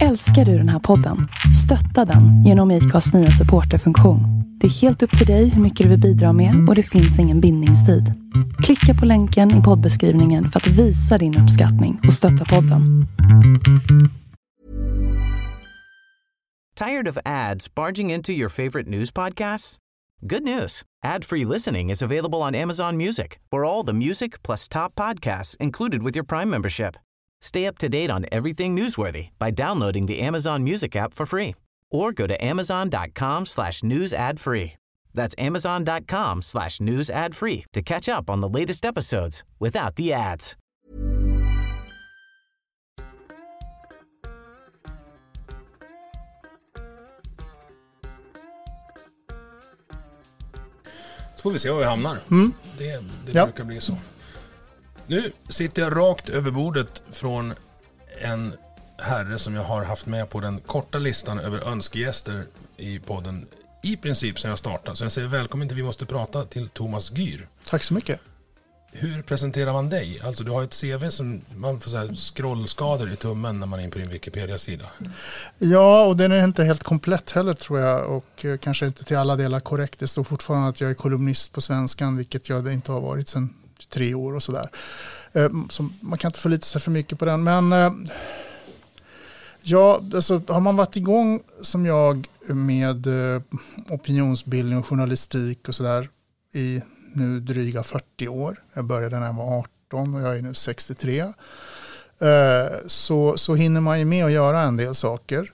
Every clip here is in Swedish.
Älskar du den här podden? Stötta den genom IKAs nya supporterfunktion. Det är helt upp till dig hur mycket du vill bidra med och det finns ingen bindningstid. Klicka på länken i poddbeskrivningen för att visa din uppskattning och stötta podden. Tired of ads barging into your favorite news podcasts? Good news. Ad-free listening is available on Amazon Music for all the music plus top podcasts included with your Prime membership. Stay up to date on everything newsworthy by downloading the Amazon Music app for free or go to amazon.com slash news ad free. That's amazon.com slash news ad free to catch up on the latest episodes without the ads. Så får vi se var vi hamnar. Mm. Det, det Ja. brukar bli så. Nu sitter jag rakt över bordet från en herre som jag har haft med på den korta listan över önskegäster i podden i princip sedan jag startade. Så jag säger välkommen till Vi måste prata till Thomas Gyr. Tack så mycket. Hur presenterar man dig? Alltså du har ett CV som man får så här scrollskador i tummen när man är in på din Wikipedia-sida. Ja, och den är inte helt komplett heller tror jag och eh, kanske inte till alla delar korrekt. Det står fortfarande att jag är kolumnist på Svenskan, vilket jag inte har varit sedan tre år och sådär. Eh, så man kan inte förlita sig för mycket på den. Men eh, ja, alltså, har man varit igång som jag med eh, opinionsbildning och journalistik och sådär i nu dryga 40 år. Jag började när jag var 18 och jag är nu 63. Så, så hinner man ju med att göra en del saker.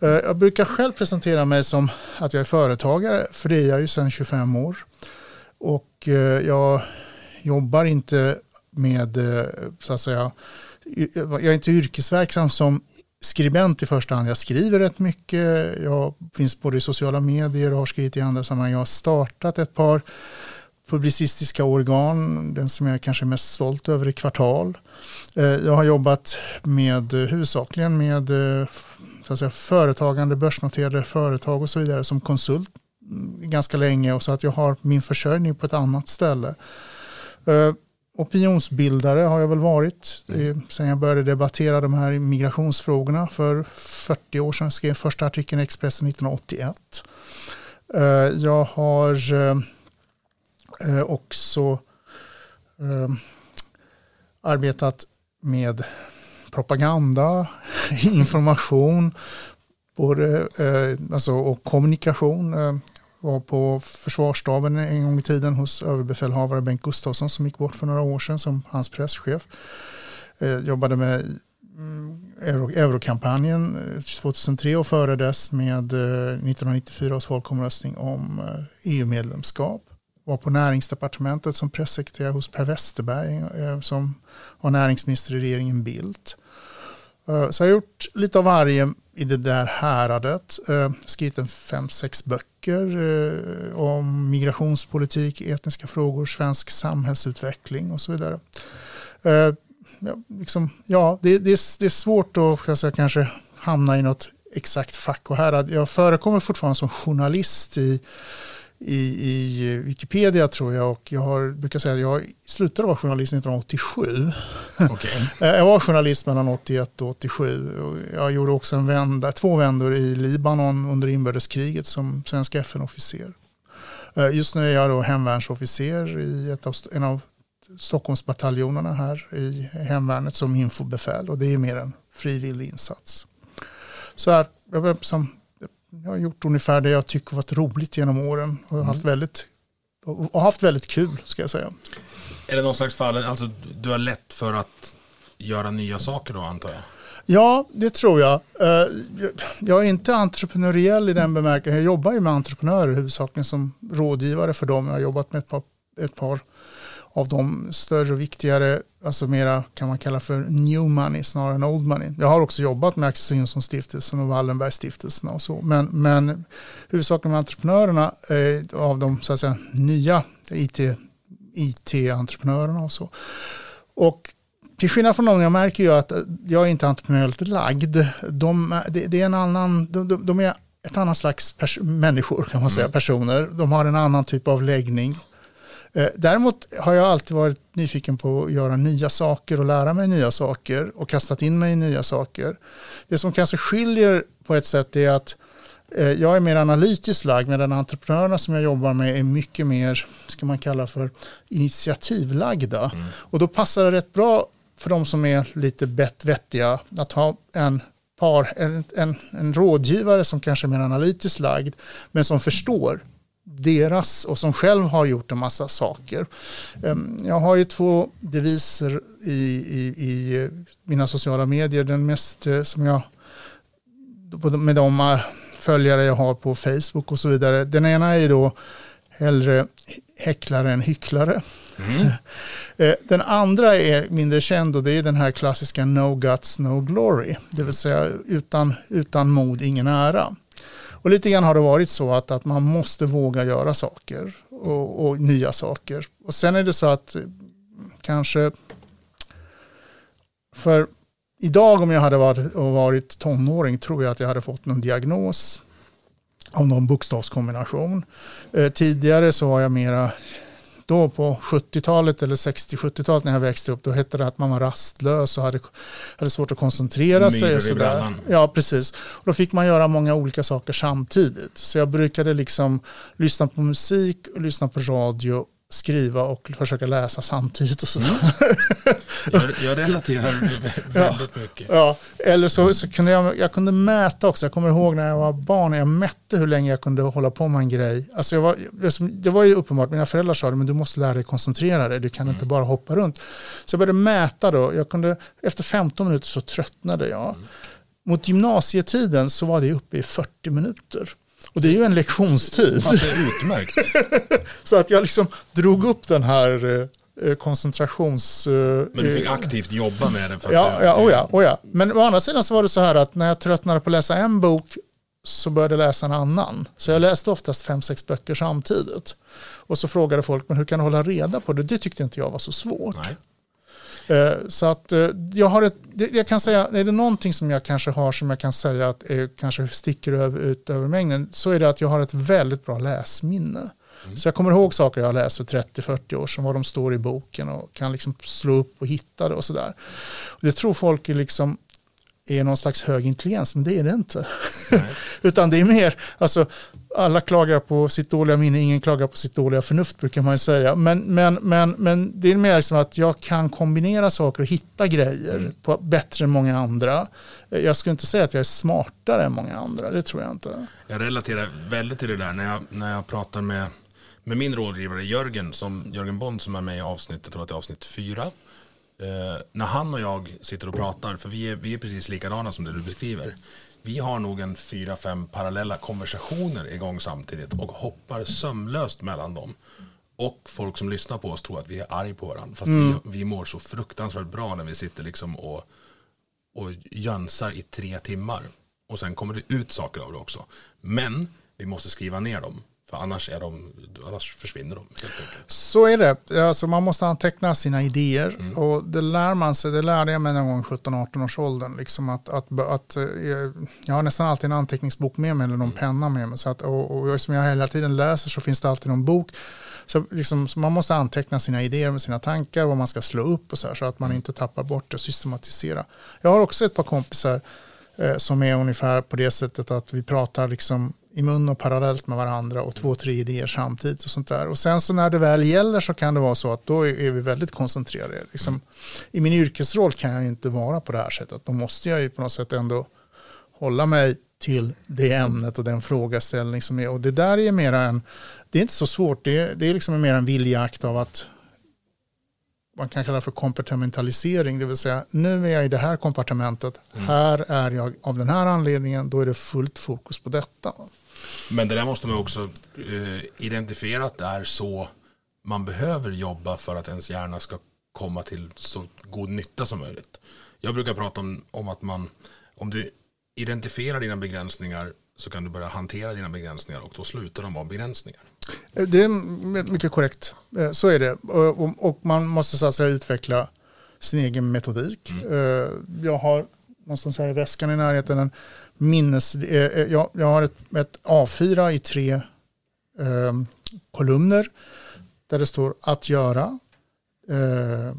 Jag brukar själv presentera mig som att jag är företagare, för det är jag ju sedan 25 år. Och jag jobbar inte med, eh, så att säga, jag är inte yrkesverksam som skribent i första hand. Jag skriver rätt mycket, jag finns både i sociala medier och har skrivit i andra sammanhang. Jag har startat ett par publicistiska organ, den som jag kanske är mest stolt över i kvartal. Eh, jag har jobbat med huvudsakligen med eh, så att säga, företagande, börsnoterade företag och så vidare som konsult mm, ganska länge och så att jag har min försörjning på ett annat ställe. Eh, Opinionsbildare har jag väl varit eh, sen jag började debattera de här migrationsfrågorna för 40 år sedan. Jag skrev första artikeln i Expressen 1981. Eh, Jag har också arbetat med propaganda, information både, alltså, och kommunikation. Var på försvarsstaben en gång i tiden hos överbefälhavare Bengt Gustafsson som gick bort för några år sedan som hans presschef. Eh, jobbade med mm, euro, eurokampanjen eh, 2003 och före dess med eh, 1994 års folkomröstning om eh, EU-medlemskap. Var på näringsdepartementet som pressekreterare hos Per Westerberg eh, som var näringsminister i regeringen Bildt. Eh, så jag har gjort lite av varje i det där häradet. Eh, Skrivit en fem, sex böcker eh, om migrationspolitik, etniska frågor, svensk samhällsutveckling och så vidare. Eh, Ja, liksom, ja det, det, är, det är svårt att säga, kanske hamna i något exakt fack och härad. Jag förekommer fortfarande som journalist i, i, i Wikipedia tror jag och jag har, brukar säga att jag slutade vara journalist 1987. Okej. Eh, Jag var journalist mellan 81 och 87. Och jag gjorde också en vända, två vändor i Libanon under inbördeskriget som svensk FN-officer. Eh, Just nu är jag då hemvärnsofficer i ett av, en av Stockholmsbataljonerna här i hemvärnet som infobefäl och det är mer en frivillig insats. Så här, jag, som, jag har gjort ungefär det jag tycker varit roligt genom åren och haft väldigt, och haft väldigt kul ska jag säga. Är det någon slags fall, alltså du har lätt för att göra nya saker då antar jag? Ja, det tror jag. Eh, jag- Jag är inte entreprenöriell i den bemärkelsen. Jag jobbar ju med entreprenörer huvudsakligen som rådgivare för dem. Jag har jobbat med ett par, ett par av de större och viktigare, alltså mera kan man kalla för new money snarare än old money. Jag har också jobbat med Axel Jonsson-stiftelsen och Wallenberg-stiftelserna och så. Men, men huvudsakligen med entreprenörerna eh, av de så att säga, nya IT, IT-entreprenörerna och så. Och till skillnad från dem, jag märker ju att jag är inte entreprenöriellt lagd. De, det, det är en annan, de, de, de är ett annat slags människor kan man säga, personer. De har en annan typ av läggning. Eh, däremot har jag alltid varit nyfiken på att göra nya saker och lära mig nya saker och kastat in mig i nya saker. Det som kanske skiljer på ett sätt är att eh, jag är mer analytiskt lagd medan entreprenörerna som jag jobbar med är mycket mer, ska man kalla för initiativlagda. Mm. Och då passar det rätt bra för de som är lite bett vettiga att ha en par, en, en, en rådgivare som kanske är mer analytiskt lagd men som förstår deras och som själv har gjort en massa saker. Ehm, jag har ju två deviser i, i, i mina sociala medier. Den mest eh, som jag, med de eh, följare jag har på Facebook och så vidare. Den ena är då hellre häcklare än hycklare. Mm. Eh, den andra är mindre känd och det är den här klassiska no guts, no glory. Det vill säga utan, utan mod, ingen ära. Och lite grann har det varit så att, att man måste våga göra saker och, och nya saker. Och sen är det så att eh, kanske för idag om jag hade varit, varit tonåring tror jag att jag hade fått någon diagnos av någon bokstavskombination. Eh, tidigare så har jag mera då på 70-talet eller 60-70-talet när jag växte upp, då hette det att man var rastlös och hade, hade svårt att koncentrera sig. Och sådär. Ja, precis. Och då fick man göra många olika saker samtidigt. Så jag brukade liksom lyssna på musik och lyssna på radio skriva och försöka läsa samtidigt och sådär. Mm. Jag, jag relaterar väldigt ja, mycket. Ja, eller så, så kunde jag, jag kunde mäta också. Jag kommer ihåg när jag var barn, jag mätte hur länge jag kunde hålla på med en grej. Alltså jag var, det var ju uppenbart, mina föräldrar sa det, men du måste lära dig koncentrera dig, du kan mm. inte bara hoppa runt. Så jag började mäta då, jag kunde, efter 15 minuter så tröttnade jag. Mm. Mot gymnasietiden så var det uppe i 40 minuter. Och det är ju en lektionstid. Alltså, utmärkt. så att jag liksom drog upp den här eh, koncentrations... Eh, Men du fick aktivt jobba med det? För ja, ja, oh ja, oh ja. Men å andra sidan så var det så här att när jag tröttnade på att läsa en bok så började jag läsa en annan. Så jag läste oftast fem, sex böcker samtidigt. Och så frågade folk, men hur kan du hålla reda på det? Det tyckte inte jag var så svårt. Nej. Eh, så att eh, jag har ett, jag kan säga, är det någonting som jag kanske har som jag kan säga att är, kanske sticker över, ut över mängden så är det att jag har ett väldigt bra läsminne. Mm. Så jag kommer ihåg saker jag har läst för 30-40 år sedan, vad de står i boken och kan liksom slå upp och hitta det och sådär. Det tror folk är liksom är någon slags hög intelligens, men det är det inte. Utan det är mer, alltså alla klagar på sitt dåliga minne, ingen klagar på sitt dåliga förnuft brukar man säga. Men, men, men, men det är mer som att jag kan kombinera saker och hitta grejer mm. på bättre än många andra. Jag skulle inte säga att jag är smartare än många andra, det tror jag inte. Jag relaterar väldigt till det där när jag, när jag pratar med, med min rådgivare Jörgen, som, Jörgen Bond som är med i avsnittet, jag tror att det är avsnitt fyra. Eh, när han och jag sitter och pratar, för vi är, vi är precis likadana som det du beskriver vi har nog en fyra, fem parallella konversationer igång samtidigt och hoppar sömlöst mellan dem. Och folk som lyssnar på oss tror att vi är arg på varandra. Fast mm. vi, vi mår så fruktansvärt bra när vi sitter liksom och, och jönsar i tre timmar. Och sen kommer det ut saker av det också. Men vi måste skriva ner dem. För annars, är de, annars försvinner de. Så är det. Alltså man måste anteckna sina idéer. Mm. Och det lär man sig. Det lärde jag mig någon gång 17-18 års åldern. Liksom att, att, att, eh, jag har nästan alltid en anteckningsbok med mig eller någon mm. penna med mig. Så att, och, och som jag hela tiden läser så finns det alltid någon bok. Så, liksom, så man måste anteckna sina idéer med sina tankar. Vad man ska slå upp och så här. Så att man mm. inte tappar bort det och systematisera. Jag har också ett par kompisar eh, som är ungefär på det sättet att vi pratar liksom i mun och parallellt med varandra och två, tre idéer samtidigt och sånt där. Och sen så när det väl gäller så kan det vara så att då är vi väldigt koncentrerade. Liksom, I min yrkesroll kan jag inte vara på det här sättet. Då måste jag ju på något sätt ändå hålla mig till det ämnet och den frågeställning som är. Och det där är mera en, det är inte så svårt, det är, det är liksom mer en viljeakt av att man kan kalla för kompartimentalisering, det vill säga nu är jag i det här kompartimentet, mm. här är jag av den här anledningen, då är det fullt fokus på detta. Men det där måste man också uh, identifiera att det är så man behöver jobba för att ens hjärna ska komma till så god nytta som möjligt. Jag brukar prata om, om att man, om du identifierar dina begränsningar så kan du börja hantera dina begränsningar och då slutar de vara begränsningar. Eh, det är mycket korrekt, eh, så är det. Och man måste så att säga utveckla sin egen metodik. Mm. Jag har någonstans här i väskan i närheten en minnes... Eh, eh jag, har ett, ett A4 i tre eh, kolumner där det står att göra, eh,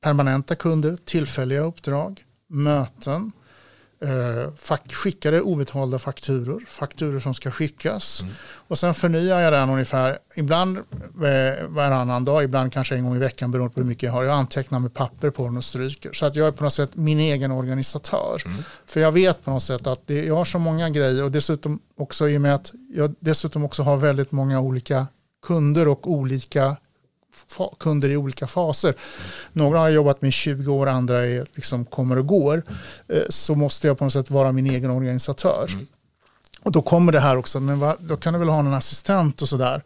permanenta kunder, tillfälliga uppdrag, möten, skickade obetalda fakturor, fakturor som ska skickas. Mm. Och sen förnyar jag den ungefär, ibland eh, varannan dag, ibland kanske en gång i veckan beroende på hur mycket jag har. Jag antecknar med papper på den och stryker. Så att jag är på något sätt min egen organisatör. Mm. För jag vet på något sätt att det, jag har så många grejer och dessutom också i och med att jag dessutom också har väldigt många olika kunder och olika kunder i olika faser. Några har jobbat med i 20 år, andra är, liksom, kommer och går. Eh, så måste jag på något sätt vara min egen organisatör. Mm. Och då kommer det här också, men va, då kan du väl ha en assistent och sådär.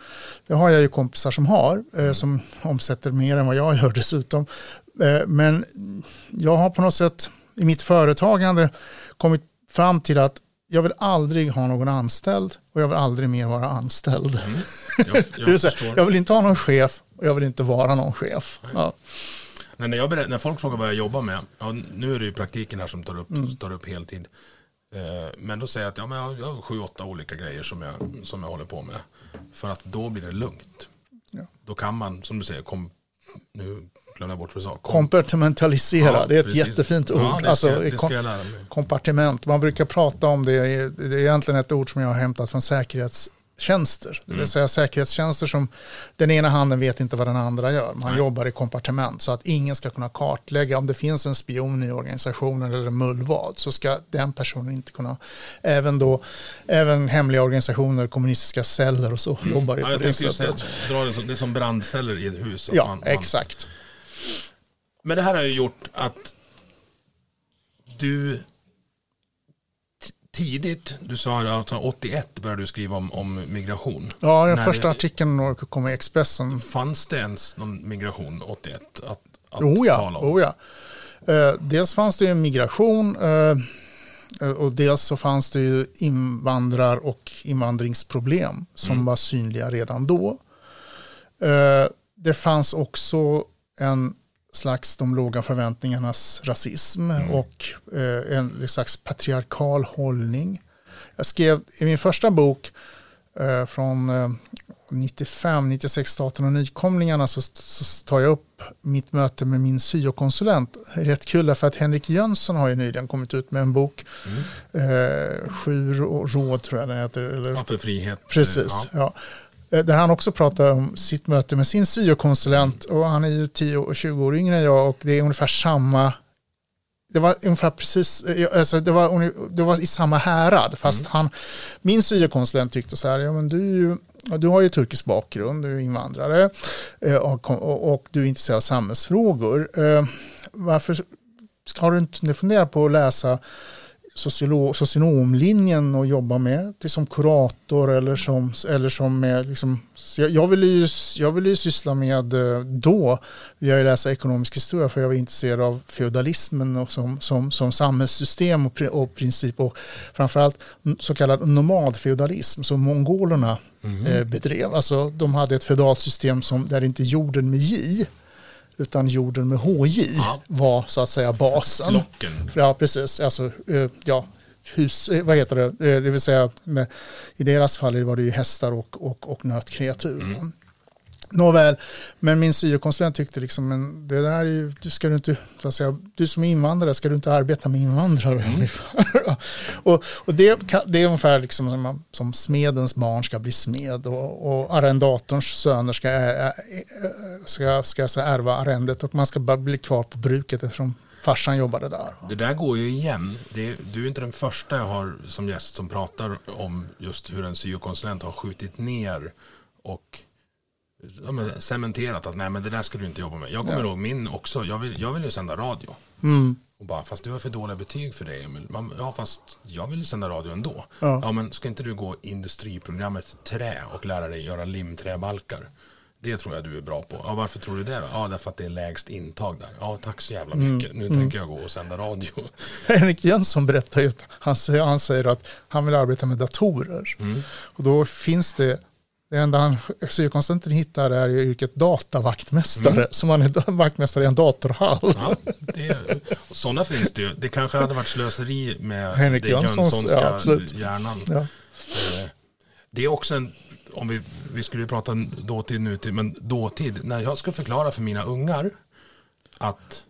Det har jag ju kompisar som har, eh, som omsätter mer än vad jag gör dessutom. Eh, men jag har på något sätt i mitt företagande kommit fram till att jag vill aldrig ha någon anställd och jag vill aldrig mer vara anställd. Mm. Jag, jag, jag, vill inte ha någon chef och jag vill inte vara någon chef. Ja. Men när, jag när folk frågar vad jag jobbar med, ja, nu är det ju praktiken här som tar upp, mm. tar upp heltid. Eh, men då säger jag att ja, men jag har sju, åtta olika grejer som jag, som jag håller på med. För att då blir det lugnt. Ja. Då kan man, som du säger, kom, nu glömde jag bort vad du sa. Kompartimentalisera, ja, det är ett precis. jättefint ord. Ja, alltså, mig. Kompartiment, man brukar prata om det, det är egentligen ett ord som jag har hämtat från säkerhets tjänster. Det vill mm. säga säkerhetstjänster som den ena handen vet inte vad den andra gör. Man Nej. jobbar i kompartiment så att ingen ska kunna kartlägga om det finns en spion i organisationen eller mullvad så ska den personen inte kunna, även då, även hemliga organisationer, kommunistiska celler och så mm. jobbar ja, på det sättet. Det är som brandceller i ett hus. Ja, man, man... exakt. Men det här har ju gjort att du tidigt, du sa alltså 81 började du skriva om, om migration. Ja, den När första artikeln kom i Expressen. Fanns det ens någon migration 81 att, att oh ja, tala om? Oh ja. Eh, dels fanns det ju migration eh, och dels så fanns det ju invandrar och invandringsproblem som mm. var synliga redan då. Eh, det fanns också en slags de låga förväntningarnas rasism mm. och eh, en slags patriarkal hållning. Jag skrev i min första bok eh, från eh, 95, 96 Staten och nykomlingarna så, så tar jag upp mitt möte med min syokonsulent. Rätt kul för att Henrik Jönsson har ju nyligen kommit ut med en bok. Mm. Eh, sju råd tror jag den heter. Eller, ja, för frihet. Precis. Ja. ja. Eh, där han också pratar om sitt möte med sin syokonsulent och han är ju 10 och 20 år yngre än jag och det är ungefär samma det var ungefär precis, eh, alltså det, var, det var i samma härad fast mm. han, min syokonsulent tyckte så här, ja men du, du har ju turkisk bakgrund, du är invandrare eh, och, och, och du är intresserad av samhällsfrågor. Varför har du inte funderat på att läsa socionomlinjen och jobba med det som kurator eller som, eller som med, liksom, jag, jag, ville ju, jag ville ju syssla med, eh, då vill jag ju läsa ekonomisk historia för jag var intresserad av feudalismen och som, som, som samhällssystem och, och princip och framförallt så kallad nomadfeudalism som mongolerna mm. eh, bedrev. Alltså de hade ett feudalsystem som, där inte jorden med J utan jorden med HJ ja. var så att säga basen. Flocken. Ja, precis. Alltså, eh, ja, hus, eh, vad heter det, eh, det vill säga med, i deras fall var det ju hästar och, och, och nötkreatur. Mm. Nåväl, men min syokonsulent tyckte liksom, men det där är ju, du ska du inte, säga, du som är invandrare, ska du inte arbeta med invandrare? Mm. och och det, det är ungefär liksom som, som smedens barn ska bli smed och, och arrendatorns söner ska, ska, ska, ska ärva arrendet och man ska bara bli kvar på bruket eftersom farsan jobbade där. Det där går ju igen. Det, du är inte den första jag har som gäst som pratar om just hur en syokonsulent har skjutit ner och ja, cementerat att nej men det där ska du inte jobba med. Jag kommer ja. ihåg min också, jag vill, jag vill ju sända radio. Mm. Och bara, fast du har för dåliga betyg för det Emil. Ja, fast jag vill ju sända radio ändå. Ja. ja, men ska inte du gå industriprogrammet trä och lära dig göra limträbalkar? Det tror jag du är bra på. Ja, varför tror du det då? Ja, därför att det är lägst intag där. Ja, tack så jävla mycket. Mm. Nu mm. tänker jag gå och sända radio. Henrik Jönsson berättar ju att han säger, han säger att han vill arbeta med datorer. Mm. Och då finns det det enda han, syokonsulenten hittar är yrket datavaktmästare. Mm. Så man är vaktmästare i en datorhall. Ja, det, sådana finns det ju. Det kanske hade varit slöseri med Henrik det Jönssonska ja, hjärnan. Ja. Eh, det är också en, om vi, vi skulle prata dåtid nutid, men dåtid, när jag ska förklara för mina ungar att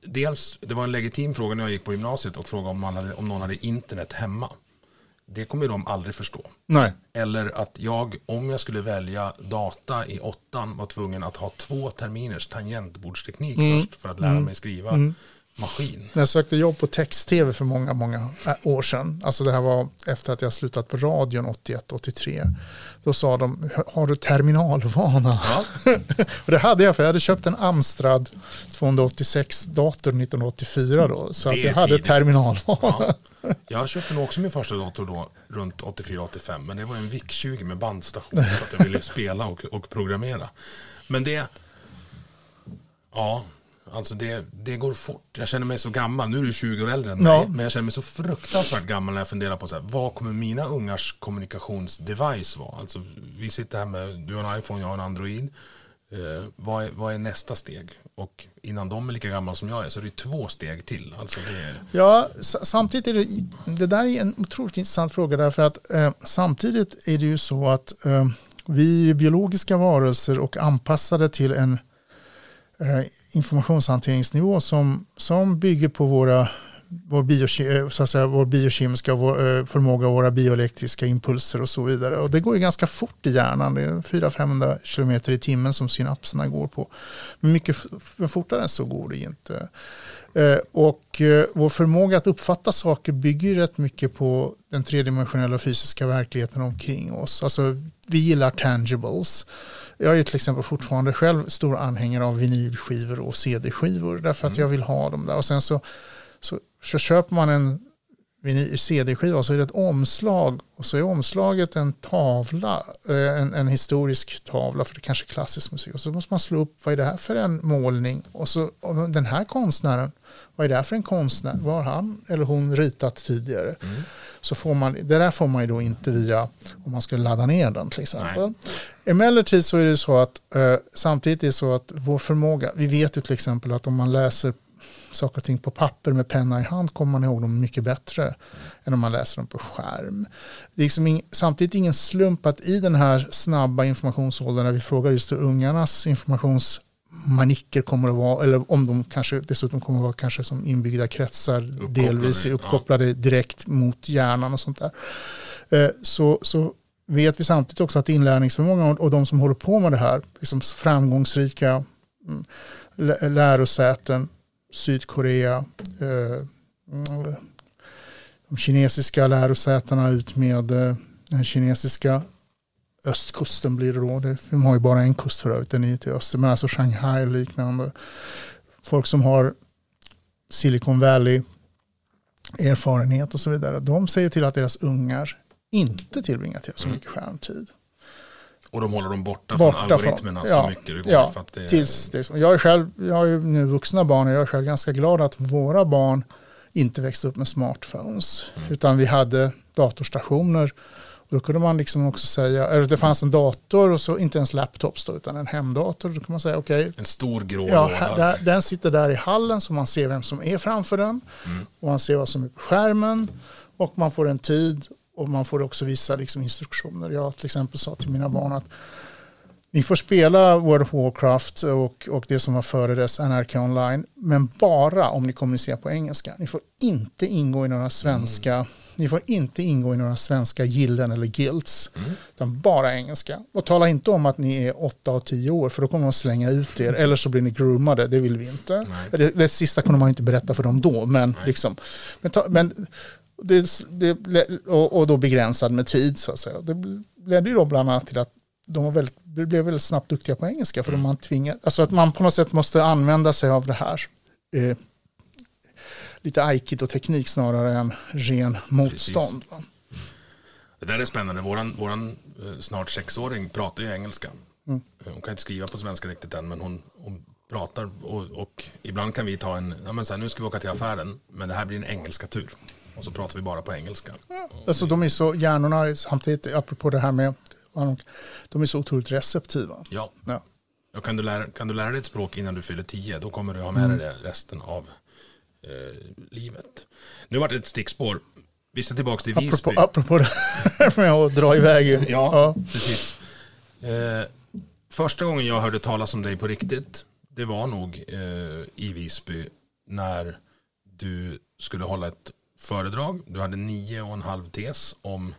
dels, det var en legitim fråga när jag gick på gymnasiet och frågade om, man hade, om någon hade internet hemma. Det kommer de aldrig förstå. Nej. Eller att jag, om jag skulle välja data i åttan, var tvungen att ha två terminers tangentbordsteknik först för att lära mig skriva maskin. När jag sökte jobb på text-tv för många, många äh, år sedan, alltså det här var efter att jag slutat på radion 81-83, då sa de, har du terminalvana? Ja. och det hade jag, för jag hade köpt en Amstrad 286-dator 1984 då, så Det att jag hade tidigt. terminalvana. Ja. Jag köpte nog också min första dator då runt 84-85 men det var en VIC-20 med bandstation för att jag ville spela och, och programmera. Men det, ja, alltså det, det går fort. Jag känner mig så gammal, nu är du 20 år äldre än mig, Ja. men jag känner mig så fruktansvärt gammal när jag funderar på så här, vad kommer mina ungars kommunikationsdevice vara? Alltså vi sitter här med, du har en iPhone, jag har en Android. Eh, vad, är, vad är nästa steg? Och innan de är lika gamla som jag är så är det två steg till. Alltså det är, Ja, samtidigt är det, det där är en otroligt intressant fråga därför att eh, samtidigt är det ju så att eh, vi är biologiska varelser och anpassade till en eh, informationshanteringsnivå som, som bygger på våra vår, eh, så att säga, vår biokemiska vår, eh, förmåga och våra bioelektriska impulser och så vidare. Och det går ju ganska fort i hjärnan. Det är 400-500 km i timmen som synapserna går på. Men mycket fortare än så går det inte. Eh, Och eh, vår förmåga att uppfatta saker bygger rätt mycket på den tredimensionella fysiska verkligheten omkring oss. Alltså, vi gillar tangibles. Jag är till exempel fortfarande själv stor anhängare av vinylskivor och CD-skivor därför att jag vill ha dem där. Och sen så, så, så köper man en CD-skiva och så är det ett omslag och så är omslaget en tavla, eh, en, en historisk tavla för det kanske är klassisk musik. Och så måste man slå upp vad är det här för en målning och så och den här konstnären, vad är det här för en konstnär, vad har han eller hon ritat tidigare? Så får man, det där får man ju då inte via om man skulle ladda ner den till exempel. Emellertid så är det så att eh, samtidigt är det så att vår förmåga, vi vet ju till exempel att om man läser saker och ting på papper med penna i hand kommer man ihåg dem mycket bättre än om man läser dem på skärm. Det är liksom ing, samtidigt ingen slump att i den här snabba informationsåldern när vi frågar just hur ungarnas informationsmanicker kommer att vara, eller om de kanske dessutom kommer att vara kanske som inbyggda kretsar, delvis är ja. uppkopplade direkt mot hjärnan och sånt där. Eh, Så, så vet vi samtidigt också att inlärningsförmågan och- de som håller på med det här, liksom framgångsrika mm, lä- lärosäten, Sydkorea, eh, mm, de kinesiska lärosätena ut med eh, den kinesiska östkusten blir det då. De har ju bara en kust för övrigt, den är ju till öster, men alltså Shanghai och liknande. Folk som har Silicon Valley erfarenhet och så vidare, de säger till att deras ungar inte tillbringar till så mycket skärmtid. Och de håller dem borta, Borta från från- algoritmerna ja, så mycket det går. ja, för att det, Tills det, jag, är själv, jag har ju nu vuxna barn och jag är själv ganska glad att våra barn inte växte upp med smartphones. Mm. Utan vi hade datorstationer. Och då kunde man liksom också säga, eller det fanns en dator och så inte ens laptops då, utan en hemdator. Då kan man säga okej, En stor grå ja, här, där, den sitter där i hallen så man ser vem som är framför den. Mm. Och man ser vad som är på skärmen. Och man får en tid och man får också vissa liksom, instruktioner. Jag till exempel sa till mina barn att ni får spela World of Warcraft och, och det som var före dess NRK online, men bara om ni kommunicerar på engelska. Ni får inte ingå i några svenska, ni får inte ingå i några svenska gilden eller guilds, utan bara engelska. Och tala inte om att ni är 8 och 10 år, för då kommer de slänga ut er, eller så blir ni groomade, det vill vi inte. Det, det sista kunde man inte berätta för dem då, men, liksom, men, ta, men det, det, och, och då begränsad med tid så att säga. Det ledde ju då bland annat till att de var väldigt, blev väldigt snabbt duktiga på engelska. För man tvingar, alltså att man på något sätt måste använda sig av det här. Eh, lite aikido-teknik snarare än ren motstånd. Det där är spännande. Våran, våran eh, snart sexåring pratar ju engelska. Mm. Eh, Hon kan inte skriva på svenska riktigt än, men hon, hon pratar. Och, och ibland kan vi ta en, ja men så här, nu ska vi åka till affären, men det här blir en engelska tur. Och så pratar vi bara på engelska. Alltså de är så, hjärnorna är samtidigt, apropå det här med, de är så otroligt receptiva. Ja. Ja. Och kan, du lära, kan du lära dig ett språk innan du fyller tio, då kommer du ha med Mm. dig det resten av eh, livet. Nu var det ett stickspår. Vi ska tillbaka till Visby. Apropå det här med att dra iväg. Ja, Ja. precis. Eh, första gången jag hörde talas om dig på riktigt, det var nog eh, i Visby när du skulle hålla ett föredrag. Du hade nio och en halv tes om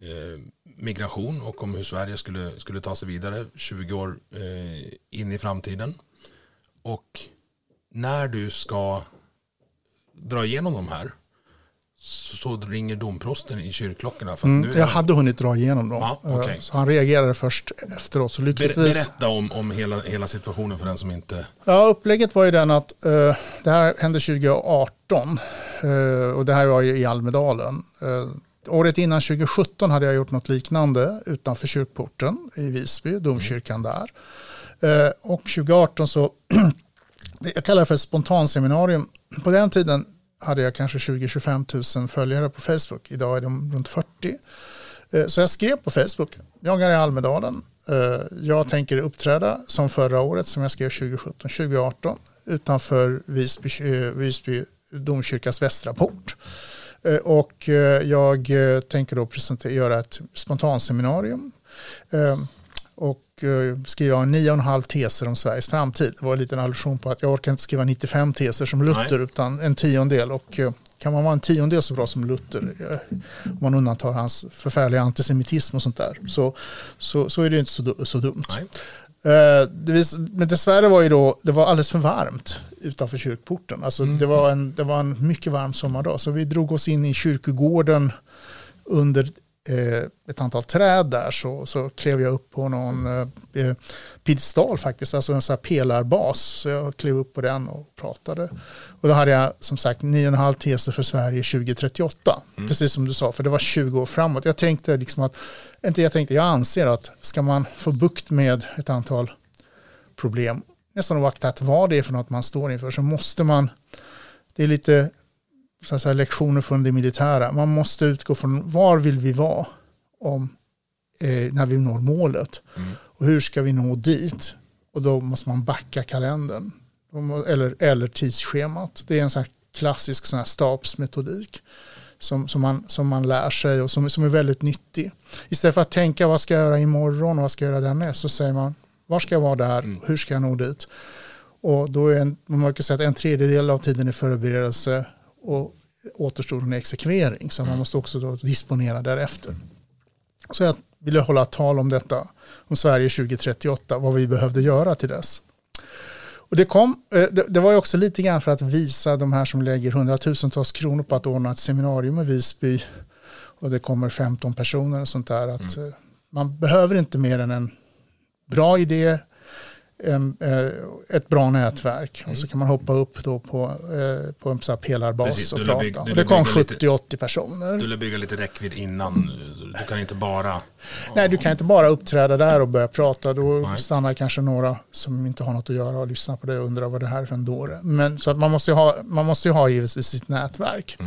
eh, migration och om hur Sverige skulle, skulle ta sig vidare 20 år eh, in i framtiden. Och när du ska dra igenom de här så, så ringer domprosten i kyrkklockorna. För nu Mm, är jag det- hade hunnit dra igenom dem. Ja, Eh, okej. Så han reagerade först efteråt. Så lyckligtvis. berätta om, om hela, hela situationen för den som inte... Ja, upplägget var ju den att eh, det här hände 2018 eh, och det här var ju i Almedalen. Eh, året innan 2017 hade jag gjort något liknande utanför kyrkporten i Visby, domkyrkan där. Och 2018 så, jag kallar det för ett spontanseminarium. På den tiden hade jag kanske 20-25 000 följare på Facebook. Idag är de runt 40. Eh, så jag skrev på Facebook, jag är i Almedalen. Eh, jag tänker uppträda som förra året som jag skrev 2017-2018 utanför Visby, eh, Visby domkyrkas västra port. Och jag tänker då presentera, göra ett spontanseminarium och eh, skriva nio och en halv teser om Sveriges framtid. Det var en liten allusion på att jag orkar inte skriva 95 teser som Luther Nej. utan en tiondel. Och eh, kan man vara en tiondel så bra som Luther, eh, om man undantar hans förfärliga antisemitism och sånt där, så, så, så är det inte så, så dumt. Vis, men dessvärre var ju då, det var alldeles för varmt utanför kyrkporten. Alltså det, var en, det var en mycket varm sommardag. Så vi drog oss in i kyrkogården under ett antal träd där. Så, så klev jag upp på någon eh, eh, piedestal faktiskt, alltså en sån här pelarbas. Så jag klev upp på den och pratade. Och då hade jag som sagt 9,5 teser för Sverige 2038. Precis som du sa, för det var 20 år framåt. Jag tänkte liksom att, inte jag tänkte, jag anser att ska man få bukt med ett antal problem, nästan oaktat vad det är för något man står inför, så måste man, det är lite så säga, lektioner från det militära, man måste utgå från var vill vi vara om, eh, när vi når målet. Och hur ska vi nå dit? Och då måste man backa kalendern. Eller, eller tidsschemat. Det är en sån klassisk sån stabsmetodik som, som, man, som man lär sig och som, som är väldigt nyttig. Istället för att tänka vad ska jag göra imorgon och vad ska jag göra därnäst? Så säger man var ska jag vara där? Och hur ska jag nå dit. Och då är en, man kan säga att en tredjedel av tiden är förberedelse och återstoden är exekvering. Så man måste också då disponera därefter. Så jag ville hålla tal om detta, om Sverige 2038, vad vi behövde göra till dess. Och det, kom, eh, det, var ju också lite grann för att visa de här som lägger hundratusentals kronor på att ordna ett seminarium i Visby och det kommer 15 personer och sånt där. Att eh, Man behöver inte mer än en bra idé, en, eh, ett bra nätverk och så kan man hoppa upp då på, eh, på en här pelarbas Precis, och prata. lär och det lär kom bygga lite- 70-80 personer. Du vill bygga lite räckvidd innan. Du kan inte bara... Nej, du kan inte bara uppträda där och börja prata. Då Nej. stannar kanske några som inte har något att göra och lyssnar på det och undrar vad det här är för en dåre. Men så att man måste ju ha, man måste ha givetvis sitt nätverk.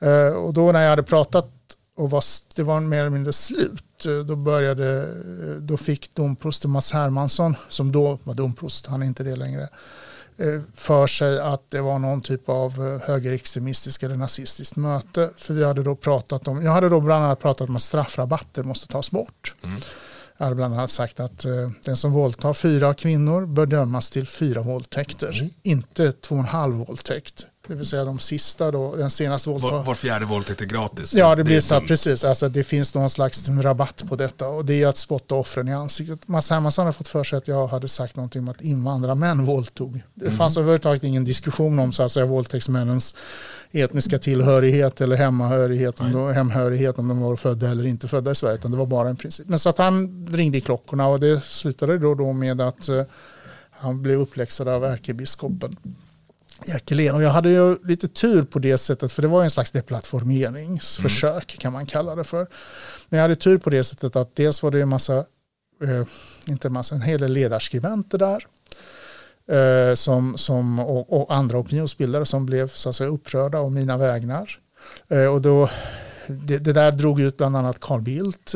Eh, och då när jag hade pratat och var, det var mer eller mindre slut, då började, eh, då fick domprosten Mats Hermansson, som då var domprost, han är inte det längre, eh, för sig att det var någon typ av eh, högerextremistiskt eller nazistiskt möte. För vi hade då pratat om, jag hade då bland annat pratat om att straffrabatter måste tas bort. Jag hade bland annat sagt att eh, den som våldtar fyra kvinnor bör dömas till fyra våldtäkter, inte två och en halv våldtäkt. Det vill säga de sista då, den senaste Var, våldtäkten. var fjärde våldtäkt är gratis. Ja, det blir så dumt. precis. Alltså, det finns någon slags rabatt på detta och det är att spotta offren i ansiktet. Mats Hermansson har fått för sig att jag hade sagt någonting om att invandrarmän våldtog. Det Mm. fanns överhuvudtaget ingen diskussion om så att säga, våldtäktsmännens etniska tillhörighet eller hemmahörighet om, de, hemhörighet om de var födda eller inte födda i Sverige, utan det var bara en princip. Men så att han ringde i klockorna och det slutade då, då med att eh, han blev uppläxad av ärkebiskopen. Ekelén. Och jag hade ju lite tur på det sättet, för det var en slags deplattformeringsförsök kan man kalla det för. Men jag hade tur på det sättet att dels var det en massa, eh, inte en massa, en hel del ledarskribenter där. Eh, som, som, och, och andra opinionsbildare som blev så att säga, upprörda om mina vägnar. Eh, och då, det, det där drog ut bland annat Carl Bildt.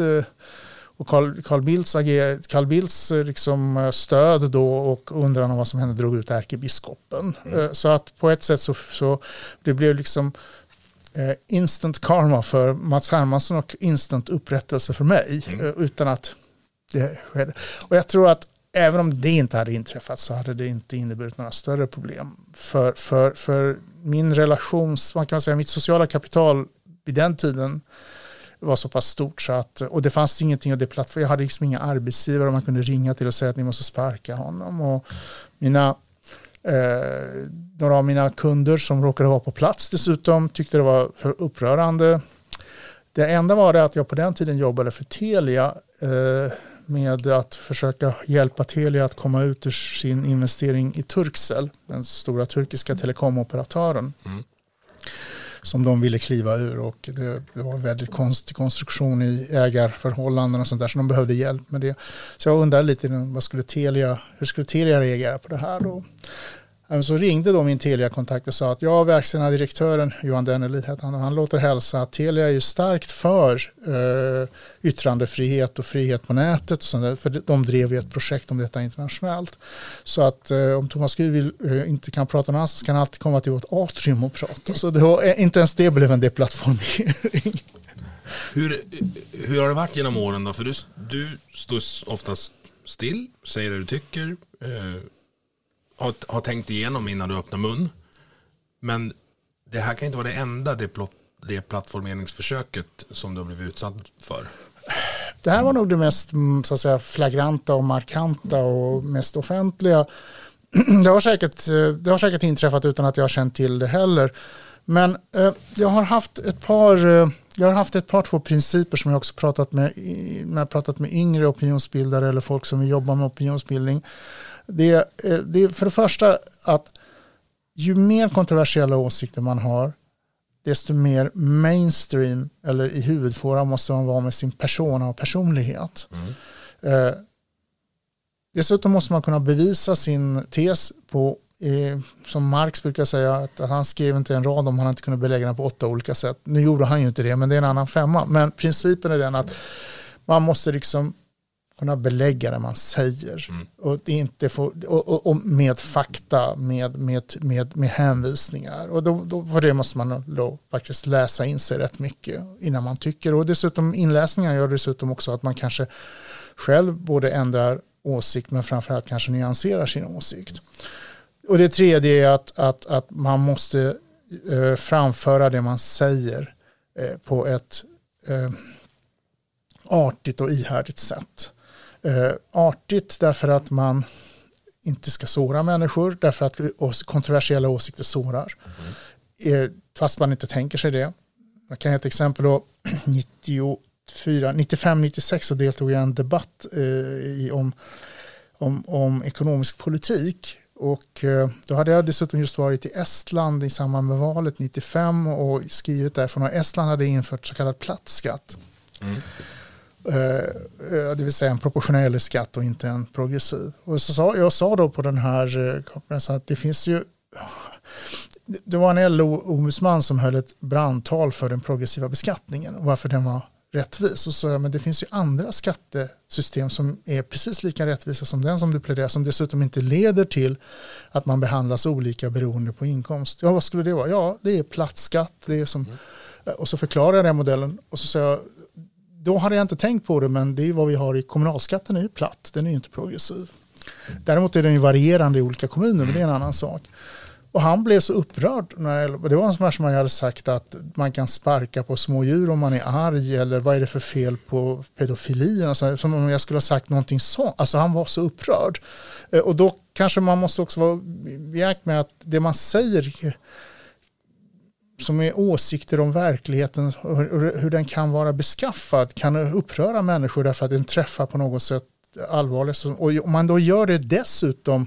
Och Carl, Carl Bildts, ager, Carl Bildts eh, liksom eh, stöd då och undran om vad som hände drog ut ärkebiskopen. Eh, Så att på ett sätt så, så det blev liksom instant karma för Mats Hermansson och instant upprättelse för mig. Mm. Utan att det skedde. Och jag tror att även om det inte hade inträffat så hade det inte inneburit några större problem. För, för, för min relations, man kan säga mitt sociala kapital vid den tiden var så pass stort så att, och det fanns ingenting av det plattform, jag hade liksom inga arbetsgivare man kunde ringa till och säga att ni måste sparka honom. Och mina, eh, några av mina kunder som råkade vara på plats dessutom tyckte det var för upprörande. Det enda var det att jag på den tiden jobbade för Telia eh, med att försöka hjälpa Telia att komma ut ur sin investering i Turkcell, den stora turkiska telekomoperatören. Mm. Som de ville kliva ur och det, det var en väldigt konstig konstruktion i ägarförhållanden och sånt där så de behövde hjälp med det. Så jag undrar lite vad skulle Telia, hur skulle Telia reagera på det här då? Så ringde då min Telia-kontakt och sa att jag, verkställande direktören Johan Dennelid han, och han låter hälsa att Telia är ju starkt för eh, yttrandefrihet och frihet på nätet och sånt för de drev ju ett projekt om detta internationellt. Så att eh, om Thomas Gud vill, eh, inte kan prata någon annanstans kan han alltid komma till vårt atrium och prata. Så det var, eh, inte ens det blev en deplattformering. Hur, hur har det varit genom åren då? För du, du står oftast still, säger det du tycker, eh, har, har tänkt igenom innan du öppnar mun. Men det här kan inte vara det enda deplott, det plattformeringsförsöket som du har blivit utsatt för. Det här var nog det mest mm, så att säga, flagranta och markanta och mest offentliga. Det har, säkert, eh, det har säkert inträffat utan att jag har känt till det heller. Men eh, jag har haft ett par eh, jag har haft ett par två principer som jag också pratat med, när jag pratat med yngre opinionsbildare eller folk som vill jobba med opinionsbildning. Det, eh, det är för det första att ju mer kontroversiella åsikter man har desto mer mainstream eller i huvudfåra måste man vara med sin persona och personlighet. Mm. Eh, dessutom måste man kunna bevisa sin tes på eh, som Marx brukar säga, att han skrev inte en rad om han inte kunde belägga den på åtta olika sätt. Nu gjorde han ju inte det, men det är en annan femma. Men principen är den att man måste liksom kunna belägga det man säger. Mm. Och, inte få, och, och, och, med fakta, med, med, med, med hänvisningar. Och då, då, för det måste man då faktiskt läsa in sig rätt mycket innan man tycker. Och dessutom inläsningar gör dessutom också att man kanske själv både ändrar åsikt men framförallt kanske nyanserar sin åsikt. Och det tredje är att, att, att man måste eh, framföra det man säger eh, på ett eh, artigt och ihärdigt sätt. Eh, artigt därför att man inte ska såra människor, därför att kontroversiella åsikter sårar. Mm. Eh, fast man inte tänker sig det. Jag kan ge ett exempel då. 95-96 så deltog jag i en debatt eh, i, om, om, om ekonomisk politik. Och eh, då hade jag dessutom just varit i Estland i samband med valet 95 och skrivit därifrån. Och Estland hade infört så kallad plattskatt. Mm. Eh, eh, det vill säga en proportionell skatt och inte en progressiv. Och så sa, jag sa då på den här konferensen att det finns ju det var en LO-ombudsman som höll ett brandtal för den progressiva beskattningen och varför den var rättvis. Och så, men det finns ju andra skattesystem som är precis lika rättvisa som den som du pläderar som dessutom inte leder till att man behandlas olika beroende på inkomst. Ja, vad skulle det vara? Ja, det är platt skatt. Det är som, mm. Och så förklarar jag den modellen och så säger jag då hade jag inte tänkt på det, men det är vad vi har i kommunalskatten är ju platt, den är ju inte progressiv. Däremot är den ju varierande i olika kommuner, men det är en annan sak. Och han blev så upprörd. När, det var en sån som jag hade sagt att man kan sparka på smådjur om man är arg eller vad är det för fel på pedofili? Alltså, som om jag skulle ha sagt någonting sånt. Alltså han var så upprörd. Eh, och då kanske man måste också vara i med att det man säger som är åsikter om verkligheten och hur den kan vara beskaffad kan uppröra människor därför att den träffar på något sätt allvarligt. Och om man då gör det dessutom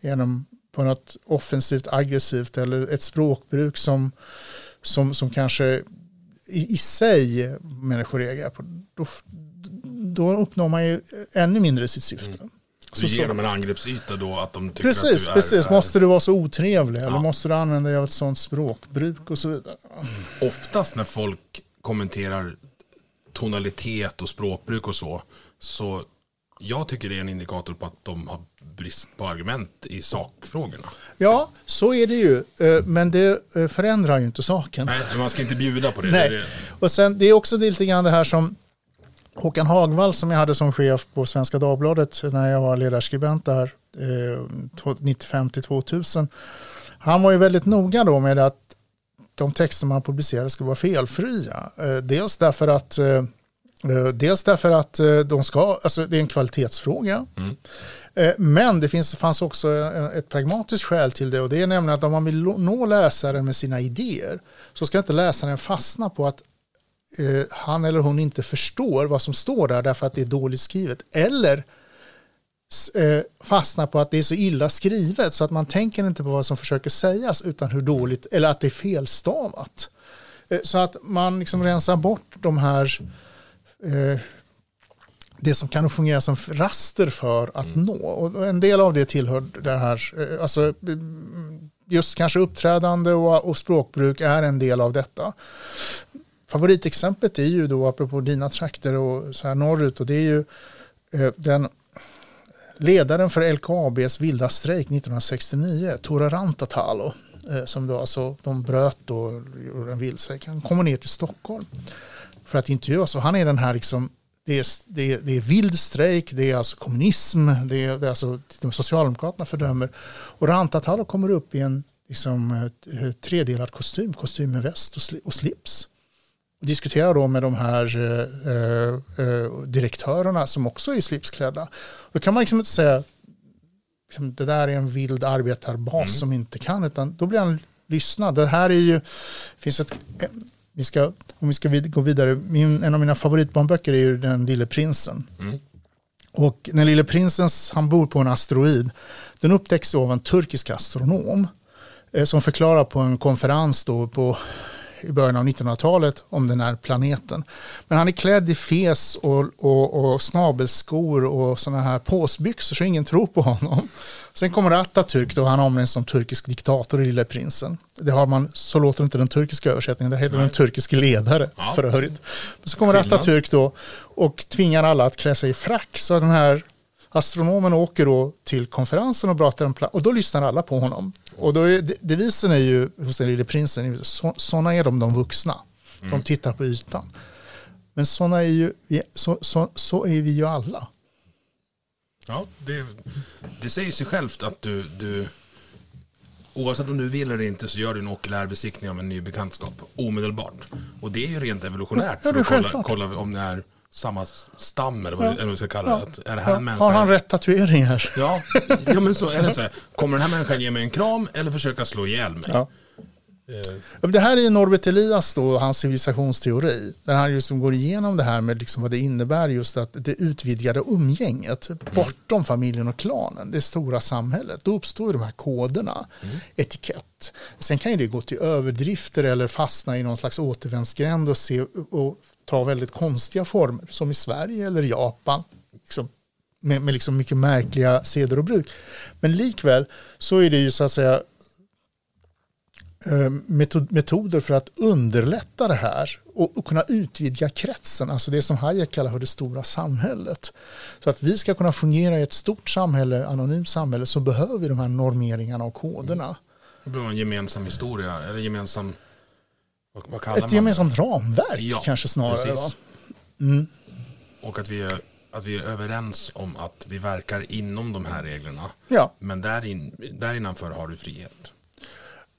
genom på något offensivt aggressivt eller ett språkbruk som, som, som kanske i, i sig människor reagerar på, då, då uppnår man ju ännu mindre sitt syfte. Mm. Så, så ger dem en angreppsyta då att de tycker precis, att du är... Precis, måste du vara så otrevlig ja. eller måste du använda dig av ett sånt språkbruk och så vidare. Oftast när folk kommenterar tonalitet och språkbruk och så, så Jag tycker det är en indikator på att de har brist på argument i sakfrågorna. Ja, så är det ju. Eh, men det eh, förändrar ju inte saken. Nej, man ska inte bjuda på det. Nej. Och sen, det är också lite grann det här som Håkan Hagvall som jag hade som chef på Svenska Dagbladet när jag var ledarskribent där eh, 95 till 2000. Han var ju väldigt noga då med att de texter man publicerade skulle vara felfria. Eh, dels därför att eh, eh, Dels därför att eh, de ska, alltså det är en kvalitetsfråga. Mm. Eh, Men det finns, fanns också eh, ett pragmatiskt skäl till det och det är nämligen att om man vill nå läsaren med sina idéer så ska inte läsaren fastna på att eh, han eller hon inte förstår vad som står där därför att det är dåligt skrivet. Eller eh, fastna på att det är så illa skrivet så att man tänker inte på vad som försöker sägas utan hur dåligt, eller att det är felstavat. Eh, så att man liksom rensar bort de här eh, det som kan fungera som raster för att nå. Och en del av det tillhör det här, eh, alltså mm, just kanske uppträdande och, och språkbruk är en del av detta. Favoritexemplet är ju då, apropå dina trakter och så här norrut, och det är ju eh, den ledaren för LKABs vilda strejk 1969, Tora Rantatalo, eh, som då alltså, de bröt då gjorde en vild strejk. Han kommer ner till Stockholm för att intervjuas och han är den här liksom det är, det, är, det är vild strejk, det är alltså kommunism, det är, det är alltså de Socialdemokraterna fördömer. Och Rantatalo kommer upp i en liksom, tredelad kostym, kostym med väst och, sli, och slips. Och diskuterar då med de här eh, eh, direktörerna som också är slipsklädda. Då kan man liksom inte säga liksom, det där är en vild arbetarbas som inte kan, utan då blir han lyssnad. Det här är ju, finns ett, eh, vi ska, om vi ska vid, gå vidare, min, en av mina favoritbarnböcker är ju Den lille prinsen. Mm. Och den lille prinsens, han bor på en asteroid. Den upptäcks av en turkisk astronom eh, som förklarar på en konferens då på, i början av 1900-talet om den här planeten. Men han är klädd i fes och, och, och snabelskor och sådana här påsbyxor så ingen tror på honom. Sen kommer Atatürk då, han omnämns som turkisk diktator i Lille prinsen. Det har man, så låter inte den turkiska översättningen, det heter den turkiske ledare Ja. för övrigt. Men så kommer. Atatürk då och tvingar alla att klä sig i frack. Så den här astronomen åker då till konferensen och pratar om pla- och då lyssnar alla på honom. Och då är, de- devisen är ju hos den lille prinsen, så, sådana är de de vuxna. De tittar på ytan. Men sådana är ju, så, så, så är vi ju alla. Ja, det, det säger sig självt att du, du oavsett om du vill eller inte så gör du en okulär besiktning av en ny bekantskap omedelbart. Och det är ju rent evolutionärt Ja, för att kolla, kolla om det är samma stam eller vad, Ja. vi ska kalla det. Att, är det här Ja, har han rätt tatueringar? Ja, ja, men så är det så här. Kommer den här människan ge mig en kram eller försöka slå ihjäl mig? Ja. Eh, Det här är Norbert Elias då, hans civilisationsteori. Där han liksom går igenom det här med liksom vad det innebär just att det utvidgade umgänget bortom familjen och klanen, det stora samhället. Då uppstår de här koderna, etikett. Sen kan ju det gå till överdrifter eller fastna i någon slags återvändsgränd och, se, och ta väldigt konstiga former som i Sverige eller Japan. Liksom, med, med liksom mycket märkliga seder och bruk. Men likväl så är det ju så att säga eh, metod, metoder för att underlätta det här och, och kunna utvidga kretsen, alltså det som Hayek kallar för det stora samhället. Så att vi ska kunna fungera i ett stort samhälle, anonymt samhälle, så behöver vi de här normeringarna och koderna. Mm. Det blir en gemensam historia, eller gemensam... Vad, vad kallar Ett man gemensamt ramverk Ja, kanske snarare. Mm. Och att vi, är, att vi är överens om att vi verkar inom de här reglerna. Ja. Men där, in, där innanför har du frihet.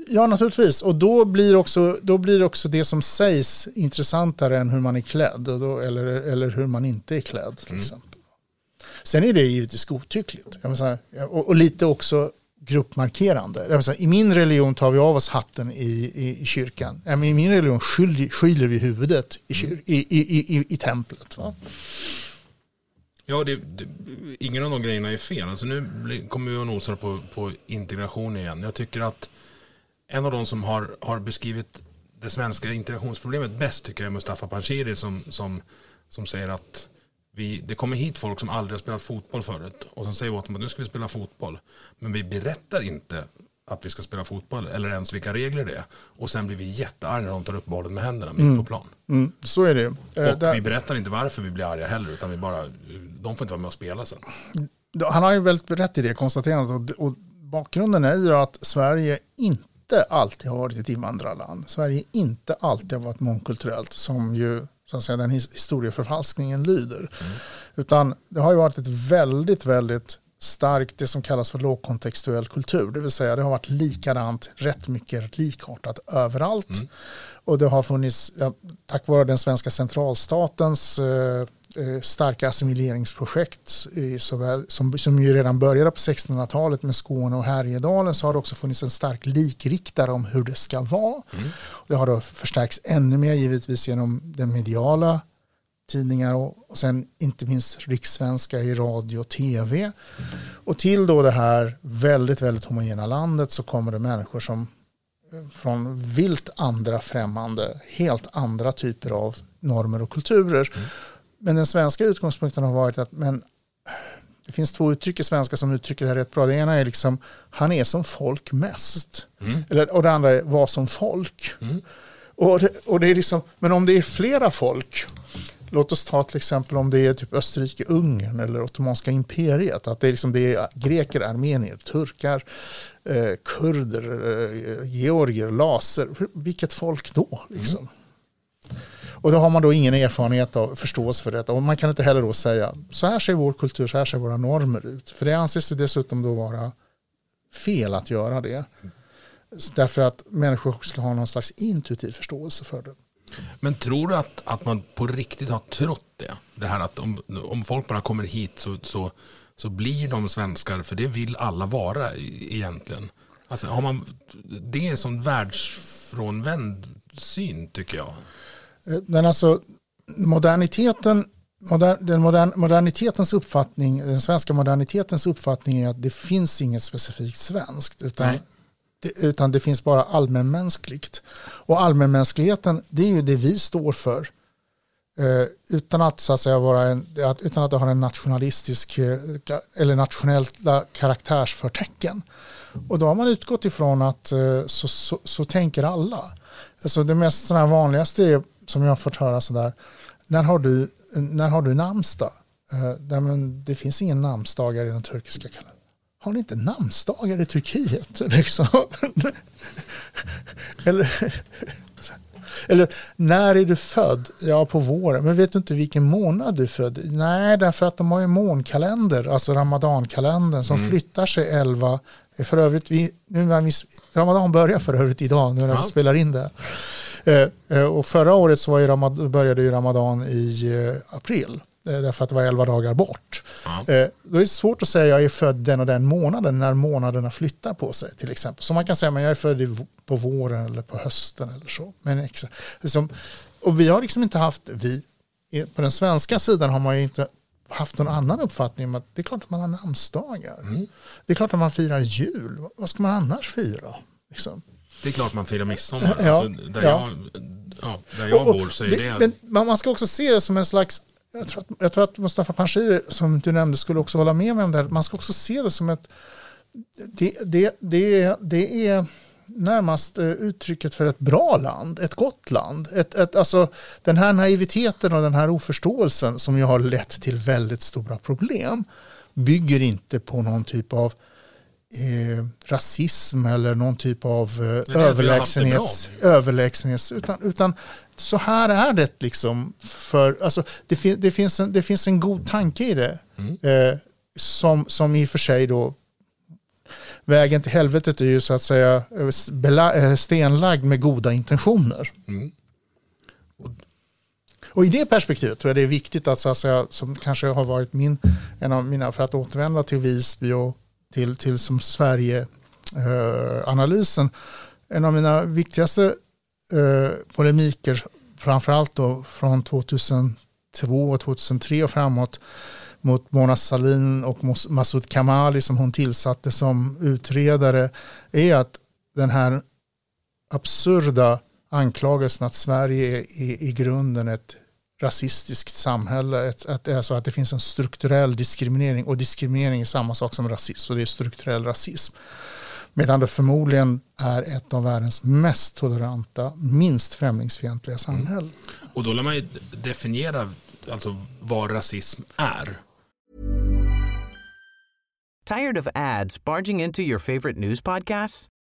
ja, naturligtvis. Och då blir, också, då blir också det som sägs intressantare än hur man är klädd och då, eller, eller hur man inte är klädd. Till exempel. Sen är det givetvis godtyckligt. Säga, och, och lite också gruppmarkerande. Säga, I min religion tar vi av oss hatten i, i, i kyrkan. I min religion skyller, skyller vi huvudet i, kyr, i, i, i, i templet. Va? Ja, det, det, ingen av de grejerna är fel. Alltså nu kommer vi att nosa på, på integration igen. Jag tycker att en av de som har, har beskrivit det svenska integrationsproblemet bäst tycker jag är Mustafa Panshiri som, som, som säger att vi, det kommer hit folk som aldrig har spelat fotboll förut och som säger åt dem att nu ska vi spela fotboll. Men vi berättar inte att vi ska spela fotboll eller ens vilka regler det är. Och sen blir vi jättearga när de tar upp bollen med händerna mitt på plan. Mm, så är det. Eh, Och där- vi berättar inte varför vi blir arga heller utan vi bara, de får inte vara med och spela sen. Han har ju väldigt rätt i det konstaterandet. Och, och bakgrunden är ju att Sverige inte alltid har varit ett invandrarland. Sverige inte alltid har varit mångkulturellt som ju så att säga, den his- historieförfalskningen lyder. Utan det har ju varit ett väldigt, väldigt starkt det som kallas för lågkontextuell kultur. Det vill säga det har varit likadant, rätt mycket likartat överallt. Och det har funnits, ja, tack vare den svenska centralstatens eh, starka assimileringsprojekt såväl, som, som ju redan började på 1600-talet med Skåne och Härjedalen så har det också funnits en stark likriktare om hur det ska vara. Det har då förstärkts ännu mer givetvis genom den mediala tidningar och, och sen inte minst rikssvenska i radio och tv. Och till då det här väldigt, väldigt homogena landet så kommer det människor som eh, från vilt andra främmande, helt andra typer av normer och kulturer. Men den svenska utgångspunkten har varit att men, det finns två uttryck i svenska som uttrycker det här rätt bra. Det ena är liksom han är som folk mest. Eller, och det andra är var som folk. Och det, och det är liksom, men om det är flera folk, låt oss ta till exempel om det är typ Österrike-Ungern eller Ottomanska imperiet, att det är, liksom, det är greker, armenier, turkar, eh, kurder, eh, georgier, laser, vilket folk då? Liksom? Och då har man då ingen erfarenhet av förståelse för detta. Och man kan inte heller då säga så här ser vår kultur, så här ser våra normer ut. För det anses ju dessutom då vara fel att göra det. Därför att människor ska ha någon slags intuitiv förståelse för det. Men tror du att, att man på riktigt har trott det? Det här att om, om folk bara kommer hit så, så, så blir de svenskar, för det vill alla vara egentligen. Alltså, har man, det är en sån världsfrånvänd syn tycker jag. Eh, Men alltså moderniteten, moder, den modern, modernitetens uppfattning, den svenska modernitetens uppfattning är att det finns inget specifikt svenskt. Utan Nej. det, utan det finns bara allmänmänskligt. Och allmänmänskligheten, det är ju det vi står för. Eh, utan att så att säga vara en, utan att det har en nationalistisk eh, eller nationella karaktärsförtecken. Och då har man utgått ifrån att eh, så, så, så tänker alla. Alltså det mest sådana vanligaste är, som jag har fått höra sådär, när har du, när har du namnsdag? Eh, men det finns ingen namnsdagar i den turkiska kalendern. Har ni inte namnsdagar i Turkiet? Liksom? Eller, eller när är du född? Ja, på våren. Men vet du inte vilken månad du är född i? Nej, därför att de har ju månkalender, alltså ramadankalendern som flyttar sig 11. För övrigt, vi, nu när vi, ramadan börjar för övrigt idag, nu när Ja. vi spelar in det. Eh, eh, och förra året så var ju ramad, började ju ramadan i eh, april, därför att det var 11 dagar bort. Eh, då är det svårt att säga jag är född den och den månaden när månaderna flyttar på sig till exempel. Så man kan säga men jag är född på våren eller på hösten eller så. Men liksom, och vi har liksom inte haft, vi, på den svenska sidan har man ju inte haft någon annan uppfattning om att det är klart att man har namnsdagar. Det är klart att man firar jul. Vad ska man annars fira? Liksom. Det är klart man firar midsommar. Ja, Alltså, där, ja. Jag, ja, där jag Och- och bor så är det, det... Men man ska också se det som en slags, jag tror att, jag tror att Mustafa Panshiri som du nämnde skulle också hålla med mig om det här. Man ska också se det som ett, det, det, det, är, det är närmast eh, uttrycket för ett bra land, ett gott land. Ett, ett, alltså, den här naiviteten och den här oförståelsen som ju har lett till väldigt stora problem bygger inte på någon typ av eh, rasism eller någon typ av eh, överlägsenhets, utan, utan så här är det liksom. För, alltså, det, fin, det, finns en, det finns en god tanke i det Mm. eh, som, som i och för sig då vägen till helvetet är ju så att säga eh, eh, stenlagd med goda intentioner. Mm. Och i det perspektivet tror jag det är viktigt att, så att säga, som kanske har varit min, en av mina, för att återvända till Visby och till, till som Sverige-analysen, eh, en av mina viktigaste eh, polemiker, framförallt då från 2002 och 2003 och framåt, mot Mona Sahlin och Masoud Kamali som hon tillsatte som utredare, är att den här absurda anklagelsen att Sverige är i, i grunden ett rasistiskt samhälle. Ett, att, det är så att det finns en strukturell diskriminering och diskriminering är samma sak som rasism och det är strukturell rasism. Medan det förmodligen är ett av världens mest toleranta, minst främlingsfientliga samhällen. Mm. Och då lär man ju definiera alltså, vad rasism är. Tired of ads barging into your favorite news podcasts?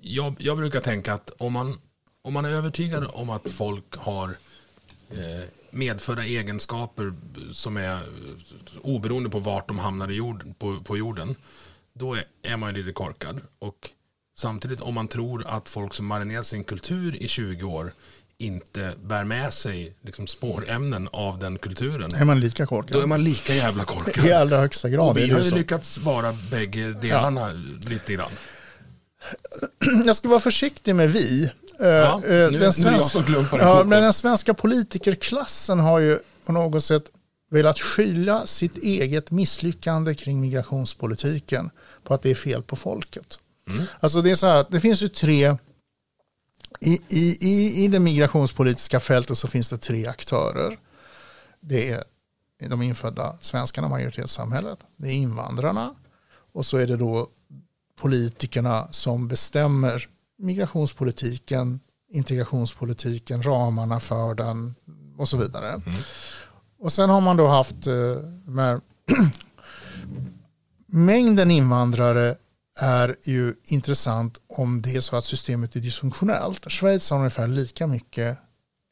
jag, jag brukar tänka att om man om man är övertygad om att folk har eh, medfödda egenskaper som är oberoende på vart de hamnar i jorden, på, på jorden, då är, är man lite korkad. Och samtidigt om man tror att folk som marinerat sin kultur i 20 år inte bär med sig liksom spårämnen av den kulturen. Är man lika korkad? Då är man lika jävla korkad. I allra högsta grad. Och vi har ju lyckats vara bägge delarna ja. lite grann. Jag ska vara försiktig med vi. Eh, ja, nu, den svenska, nu ja, men den svenska politikerklassen har ju på något sätt velat skylla sitt eget misslyckande kring migrationspolitiken på att det är fel på folket. Mm. Alltså det är så här att det finns ju tre, i, i, i, i det migrationspolitiska fältet så finns det tre aktörer. Det är de infödda svenskarna, majoritetssamhället. Det är invandrarna och så är det då politikerna som bestämmer migrationspolitiken, integrationspolitiken, ramarna för den och så vidare. Mm. Och sen har man då haft eh, mängden invandrare är ju intressant om det är så att systemet är dysfunktionellt. Schweiz har ungefär lika mycket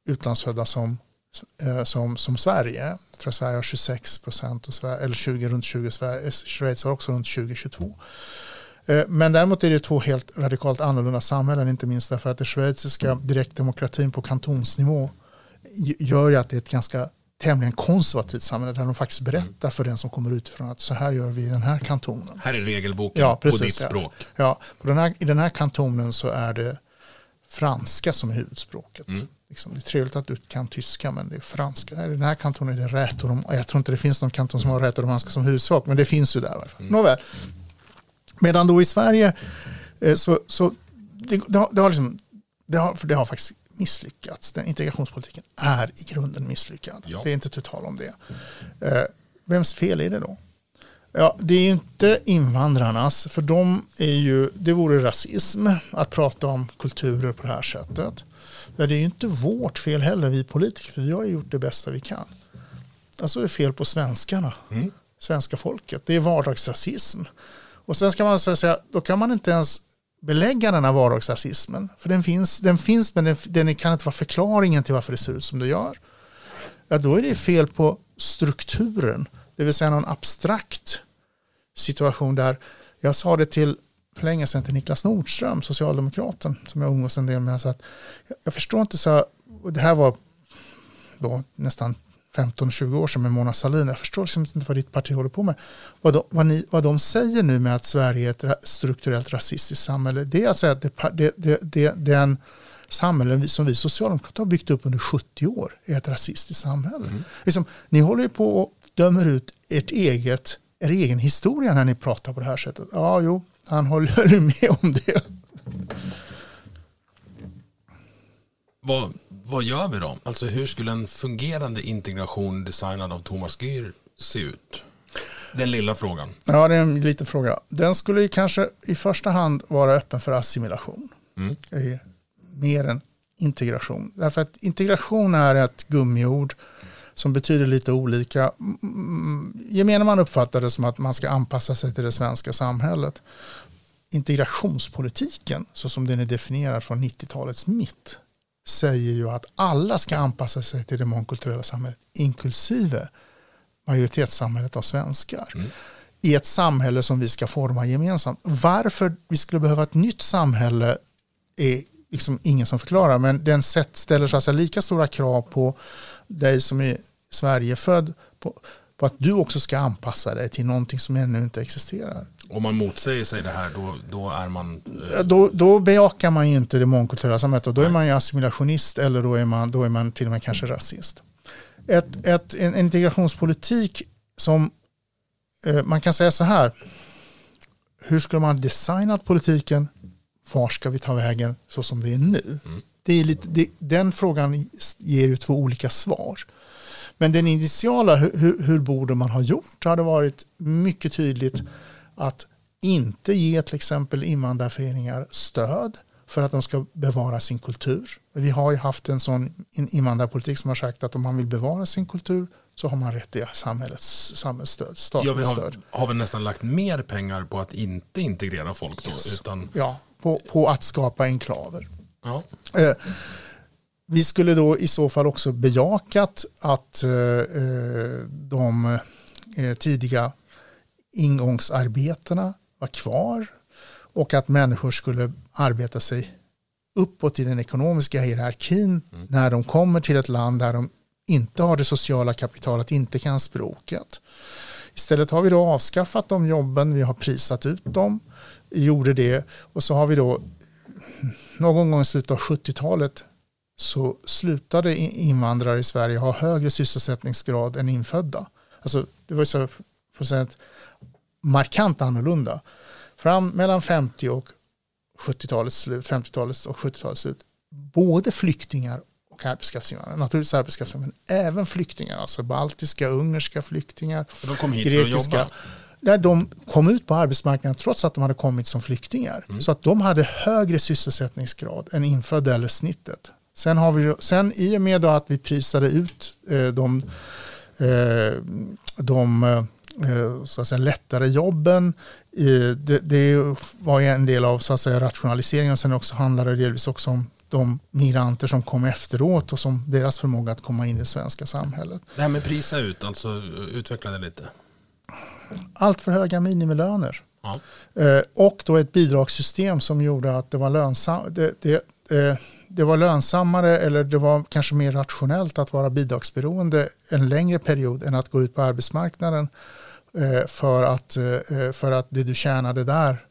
utlandsfödda som, eh, som, som Sverige. Jag tror Sverige har 26 procent, eller 20, runt 20, Sverige, Schweiz har också runt 20-22. Eh, men däremot är det två helt radikalt annorlunda samhällen, inte minst därför att det schweiziska direktdemokratin på kantonsnivå gör ju att det är ett ganska tämligen konservativt samhälle där de faktiskt berättar för den som kommer utifrån att så här gör vi i den här kantonen. Här är regelboken ja, precis, på ditt språk. Ja, ja på den här, i den här kantonen så är det franska som är huvudspråket. Mm. Liksom, det är trevligt att du kan tyska men det är franska. I den här kantonen är det rätt och de, jag tror inte det finns någon kanton som har rätt och romanska som huvudspråk men det finns ju där. Mm. Nåväl, Medan då i Sverige eh, så, så det, det, har, det, har liksom, det, har, för det har faktiskt misslyckats. Den integrationspolitiken är i grunden misslyckad. Ja. Det är inte tu tal om det. Eh, vems fel är det då? Ja, det är ju inte invandrarnas, för de är ju, det vore rasism att prata om kulturer på det här sättet. Det är ju inte vårt fel heller, vi politiker, för vi har gjort det bästa vi kan. Alltså det är fel på svenskarna, mm. svenska folket. Det är vardagsrasism. Och sen ska man säga, då kan man inte ens belägga den här vardagsrasismen. För den finns, den finns men den, den kan inte vara förklaringen till varför det ser ut som det gör. Ja, då är det fel på strukturen. Det vill säga någon abstrakt situation där, jag sa det till för länge sedan till Niklas Nordström, socialdemokraten, som jag umgås en del med. Så att, jag förstår inte, så det här var då nästan 15-20 år sedan med Mona Sahlin. Jag förstår liksom inte vad ditt parti håller på med. Vad de, vad, ni, vad de säger nu med att Sverige är ett strukturellt rasistiskt samhälle, det är alltså att det, det, det, det, den samhällen som vi socialdemokrater har byggt upp under 70 år är ett rasistiskt samhälle. Mm. Liksom, ni håller ju på och dömer ut ert eget, er egen historia när ni pratar på det här sättet. Ja, jo, han håller med om det. Vad, vad gör vi då? Alltså hur skulle en fungerande integration designad av Thomas Gyr se ut? Den lilla frågan. Ja, det är en liten fråga. Den skulle kanske i första hand vara öppen för assimilation. Mm. Mer än integration. Därför att integration är ett gummiord som betyder lite olika. Gemene man uppfattar det som att man ska anpassa sig till det svenska samhället. Integrationspolitiken, så som den är definierad från 90-talets mitt, säger ju att alla ska anpassa sig till det mångkulturella samhället, inklusive majoritetssamhället av svenskar. Mm. I ett samhälle som vi ska forma gemensamt. Varför vi skulle behöva ett nytt samhälle är liksom ingen som förklarar. Men den sätt ställer så att säga lika stora krav på dig som är Sverigefödd på, på att du också ska anpassa dig till någonting som ännu inte existerar. Om man motsäger sig det här då, då är man... Eh... Då, då bejakar man ju inte det mångkulturella samhället och då är man ju assimilationist eller då är man, då är man till och med kanske rasist. Ett, ett, en integrationspolitik som eh, man kan säga så här. Hur skulle man designat politiken? Var ska vi ta vägen så som det är nu? Mm. Det är lite, det, den frågan ger ju två olika svar. Men den initiala, hur, hur borde man ha gjort, hade varit mycket tydligt att inte ge till exempel invandrarföreningar stöd för att de ska bevara sin kultur. Vi har ju haft en sån invandrarpolitik som har sagt att om man vill bevara sin kultur så har man rätt till samhällets samhällsstöd, ja, vi har, stöd. har väl nästan lagt mer pengar på att inte integrera folk då? Yes. Utan... Ja, på, på att skapa enklaver. Ja. Eh, vi skulle då i så fall också bejakat att eh, eh de eh, tidiga ingångsarbetena var kvar och att människor skulle arbeta sig uppåt i den ekonomiska hierarkin mm. när de kommer till ett land där de inte har det sociala kapitalet, inte kan språket. Istället har vi då avskaffat de jobben, vi har prisat ut dem, gjorde det och så har vi då någon gång i slutet av 70-talet så slutade invandrare i Sverige ha högre sysselsättningsgrad än infödda. Alltså det var så procent markant annorlunda. Fram mellan 50 och 70-talets slut, 50-talets och 70-talets slut, både flyktingar och arbetskraftsinvandrare, naturligtvis arbetskraftsinvandrare, men även flyktingar, alltså baltiska, ungerska flyktingar, grekiska. Där de kom ut på arbetsmarknaden trots att de hade kommit som flyktingar. Mm. Så att de hade högre sysselsättningsgrad än infödda eller snittet. Sen, har vi, sen i och med att vi prisade ut eh, de, eh, de eh, så att säga, lättare jobben, det, det, var en del av så att säga, rationaliseringen sen också handlade det delvis också om de migranter som kom efteråt och som deras förmåga att komma in i det svenska samhället. Det här med prisa ut, alltså utveckla det lite. Allt för höga minimilöner. Ja. Och då ett bidragssystem som gjorde att det var lönsamt. Det, det, det var lönsammare eller det var kanske mer rationellt att vara bidragsberoende en längre period än att gå ut på arbetsmarknaden eh, för att, eh, eh, för att det du tjänade där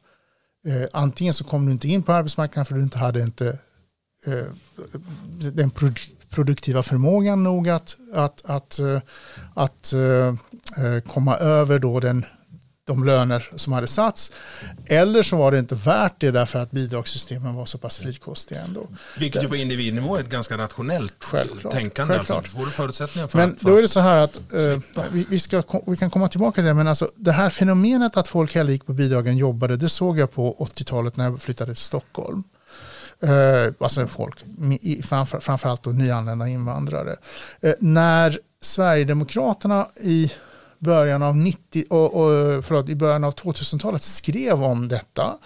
antingen så kom du inte in på arbetsmarknaden för du inte hade inte den produktiva förmågan nog att, att, att, att, att komma över då den de löner som hade satts. Eller så var det inte värt det därför att bidragssystemen var så pass frikostiga ändå. Vilket ju på individnivå är ett ganska rationellt Självklart. tänkande. Alltså. Självklart. Alltså, får du förutsättningar för Men då är det så här att eh, vi, vi, ska, vi kan komma tillbaka till det, men alltså det här fenomenet att folk hellre gick på bidragen jobbade, det såg jag på 80-talet när jag flyttade till Stockholm. Eh, alltså folk, framför, framförallt då nyanlända invandrare. Eh, när Sverigedemokraterna i början av 90, och, och, förlåt, i början av 2000-talet skrev om detta.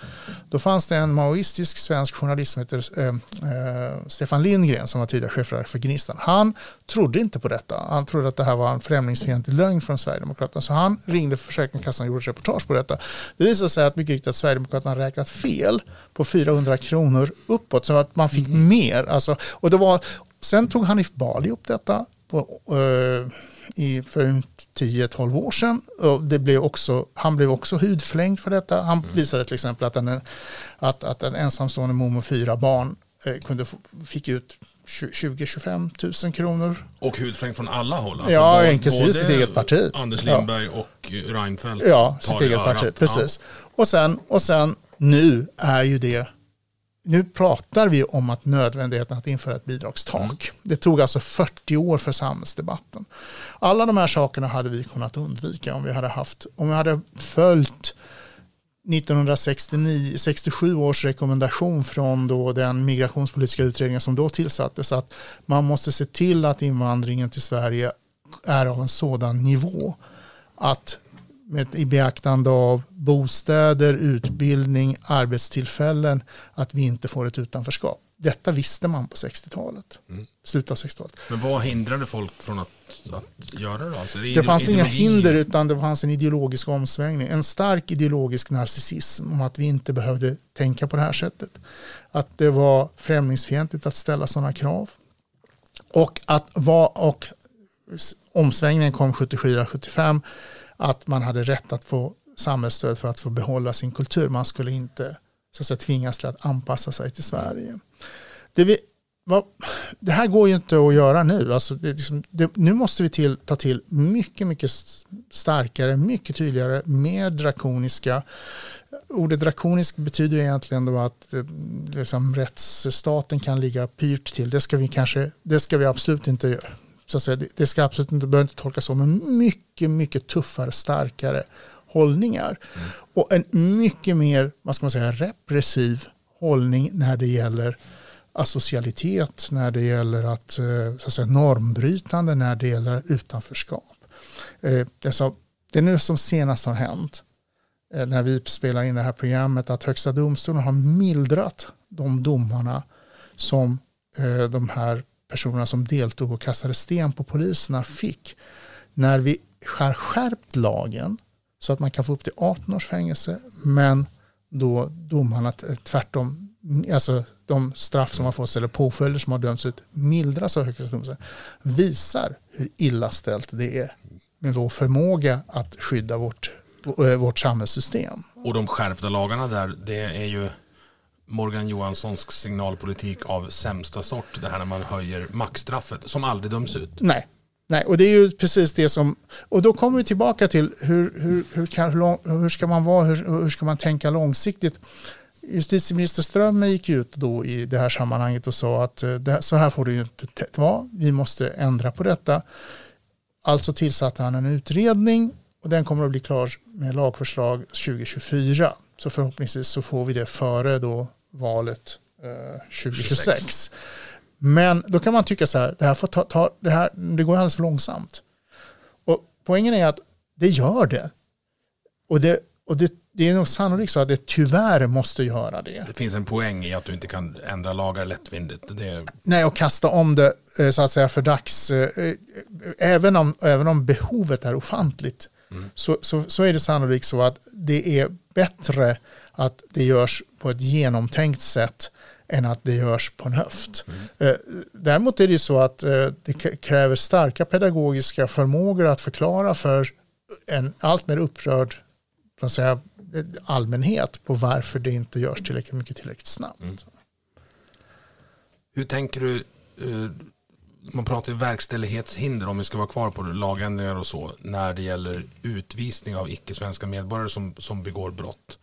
Då fanns det en maoistisk svensk journalist som heter eh, eh, Stefan Lindgren som var tidigare chefredaktör för Gnistan. Han trodde inte på detta. Han trodde att det här var en främlingsfientlig lögn från Sverigedemokraterna. Så han ringde Försäkringskassan och gjorde ett reportage på detta. Det visade sig att mycket riktigt att Sverigedemokraterna räknat fel på 400 kronor uppåt. Så att man fick mm. mer. Alltså, och det var, sen tog Hanif Bali upp detta. På, eh, i, för 10-12 år sedan. Och det blev också, han blev också hudflängd för detta. Han mm. visade till exempel att en, att, att en ensamstående mor med fyra barn eh, kunde få, fick ut 20-25 000 kronor. Och hudflängd från alla håll? Alltså ja, inklusive sitt eget parti. Anders Lindberg ja. och Reinfeldt Ja, sitt eget parti, precis. Ja. Och, sen, och sen nu är ju det nu pratar vi om att nödvändigheten att införa ett bidragstak. Mm. Det tog alltså 40 år för samhällsdebatten. Alla de här sakerna hade vi kunnat undvika om vi hade haft, om vi hade följt 1967 års rekommendation från då den migrationspolitiska utredningen som då tillsattes att man måste se till att invandringen till Sverige är av en sådan nivå att med, i beaktande av bostäder, utbildning, arbetstillfällen, att vi inte får ett utanförskap. Detta visste man på 60-talet, Mm. slutet av 60-talet. Men vad hindrade folk från att, att göra det? Alltså, Det fanns inga ideologi- hinder utan det fanns en ideologisk omsvängning. En stark ideologisk narcissism om att vi inte behövde tänka på det här sättet. Att det var främlingsfientligt att ställa sådana krav. Och att var, och omsvängningen kom 74-75 att man hade rätt att få samhällsstöd för att få behålla sin kultur. Man skulle inte så att säga, tvingas till att anpassa sig till Sverige. Det, vi, va, det här går ju inte att göra nu. Alltså det, liksom, det, nu måste vi till, ta till mycket, mycket starkare, mycket tydligare, mer drakoniska. Ordet drakonisk betyder egentligen då att eh, liksom, rättsstaten kan ligga pyrt till. Det ska vi, kanske, det ska vi absolut inte göra. Så att säga, det, det ska absolut inte, behöver inte tolkas så, men mycket, mycket tuffare, starkare hållningar. Och en mycket mer, vad ska man säga, repressiv hållning när det gäller asocialitet, när det gäller att, eh, så att säga, normbrytande, när det gäller utanförskap. Eh, Det, är nu som senast har hänt eh, när vi spelar in det här programmet att Högsta domstolen har mildrat de domarna som de här personerna som deltog och kastade sten på poliserna fick. När vi har skärpt lagen så att man kan få upp till 18 års fängelse men då domarna tvärtom, alltså de straff som har fått eller påföljder som har dömts ut mildras av Högsta domstolen visar hur illa ställt det är med vår förmåga att skydda vårt, eh, vårt samhällssystem. Och de skärpta lagarna där, det är ju Morgan Johanssons signalpolitik av sämsta sort. Det här när man höjer maxstraffet som aldrig döms ut. Nej. Nej, och det är ju precis det som, och då kommer vi tillbaka till hur, hur, hur, kan, hur, lång, hur ska man vara, hur, hur ska man tänka långsiktigt. Justitieminister Strömmer gick ut då i det här sammanhanget och sa att eh, det, här- så här får det ju inte vara, vi måste ändra på detta. Alltså tillsatte han en utredning och den kommer att bli klar med lagförslag 2024. Så förhoppningsvis så får vi det före då valet eh, 2026. Men då kan man tycka så här, det, här får ta, ta, det, här, det går alldeles för långsamt. Och poängen är att det gör det. Och det, och det, det är nog sannolikt så att det tyvärr måste göra det. Det finns en poäng i att du inte kan ändra lagar lättvindigt. Det Nej, och kasta om det eh, så att säga för dags. eh, Även om, även om behovet är ofantligt så, så, så är det sannolikt så att det är bättre att det görs på ett genomtänkt sätt än att det görs på en höft. Eh, Däremot är det ju så att eh, det kräver starka pedagogiska förmågor att förklara för en allt mer upprörd säga, allmänhet på varför det inte görs tillräckligt mycket tillräckligt snabbt. hur tänker du, eh, man pratar ju verkställighetshinder om vi ska vara kvar på det, lagändringar och så, när det gäller utvisning av icke-svenska medborgare som, som begår brott.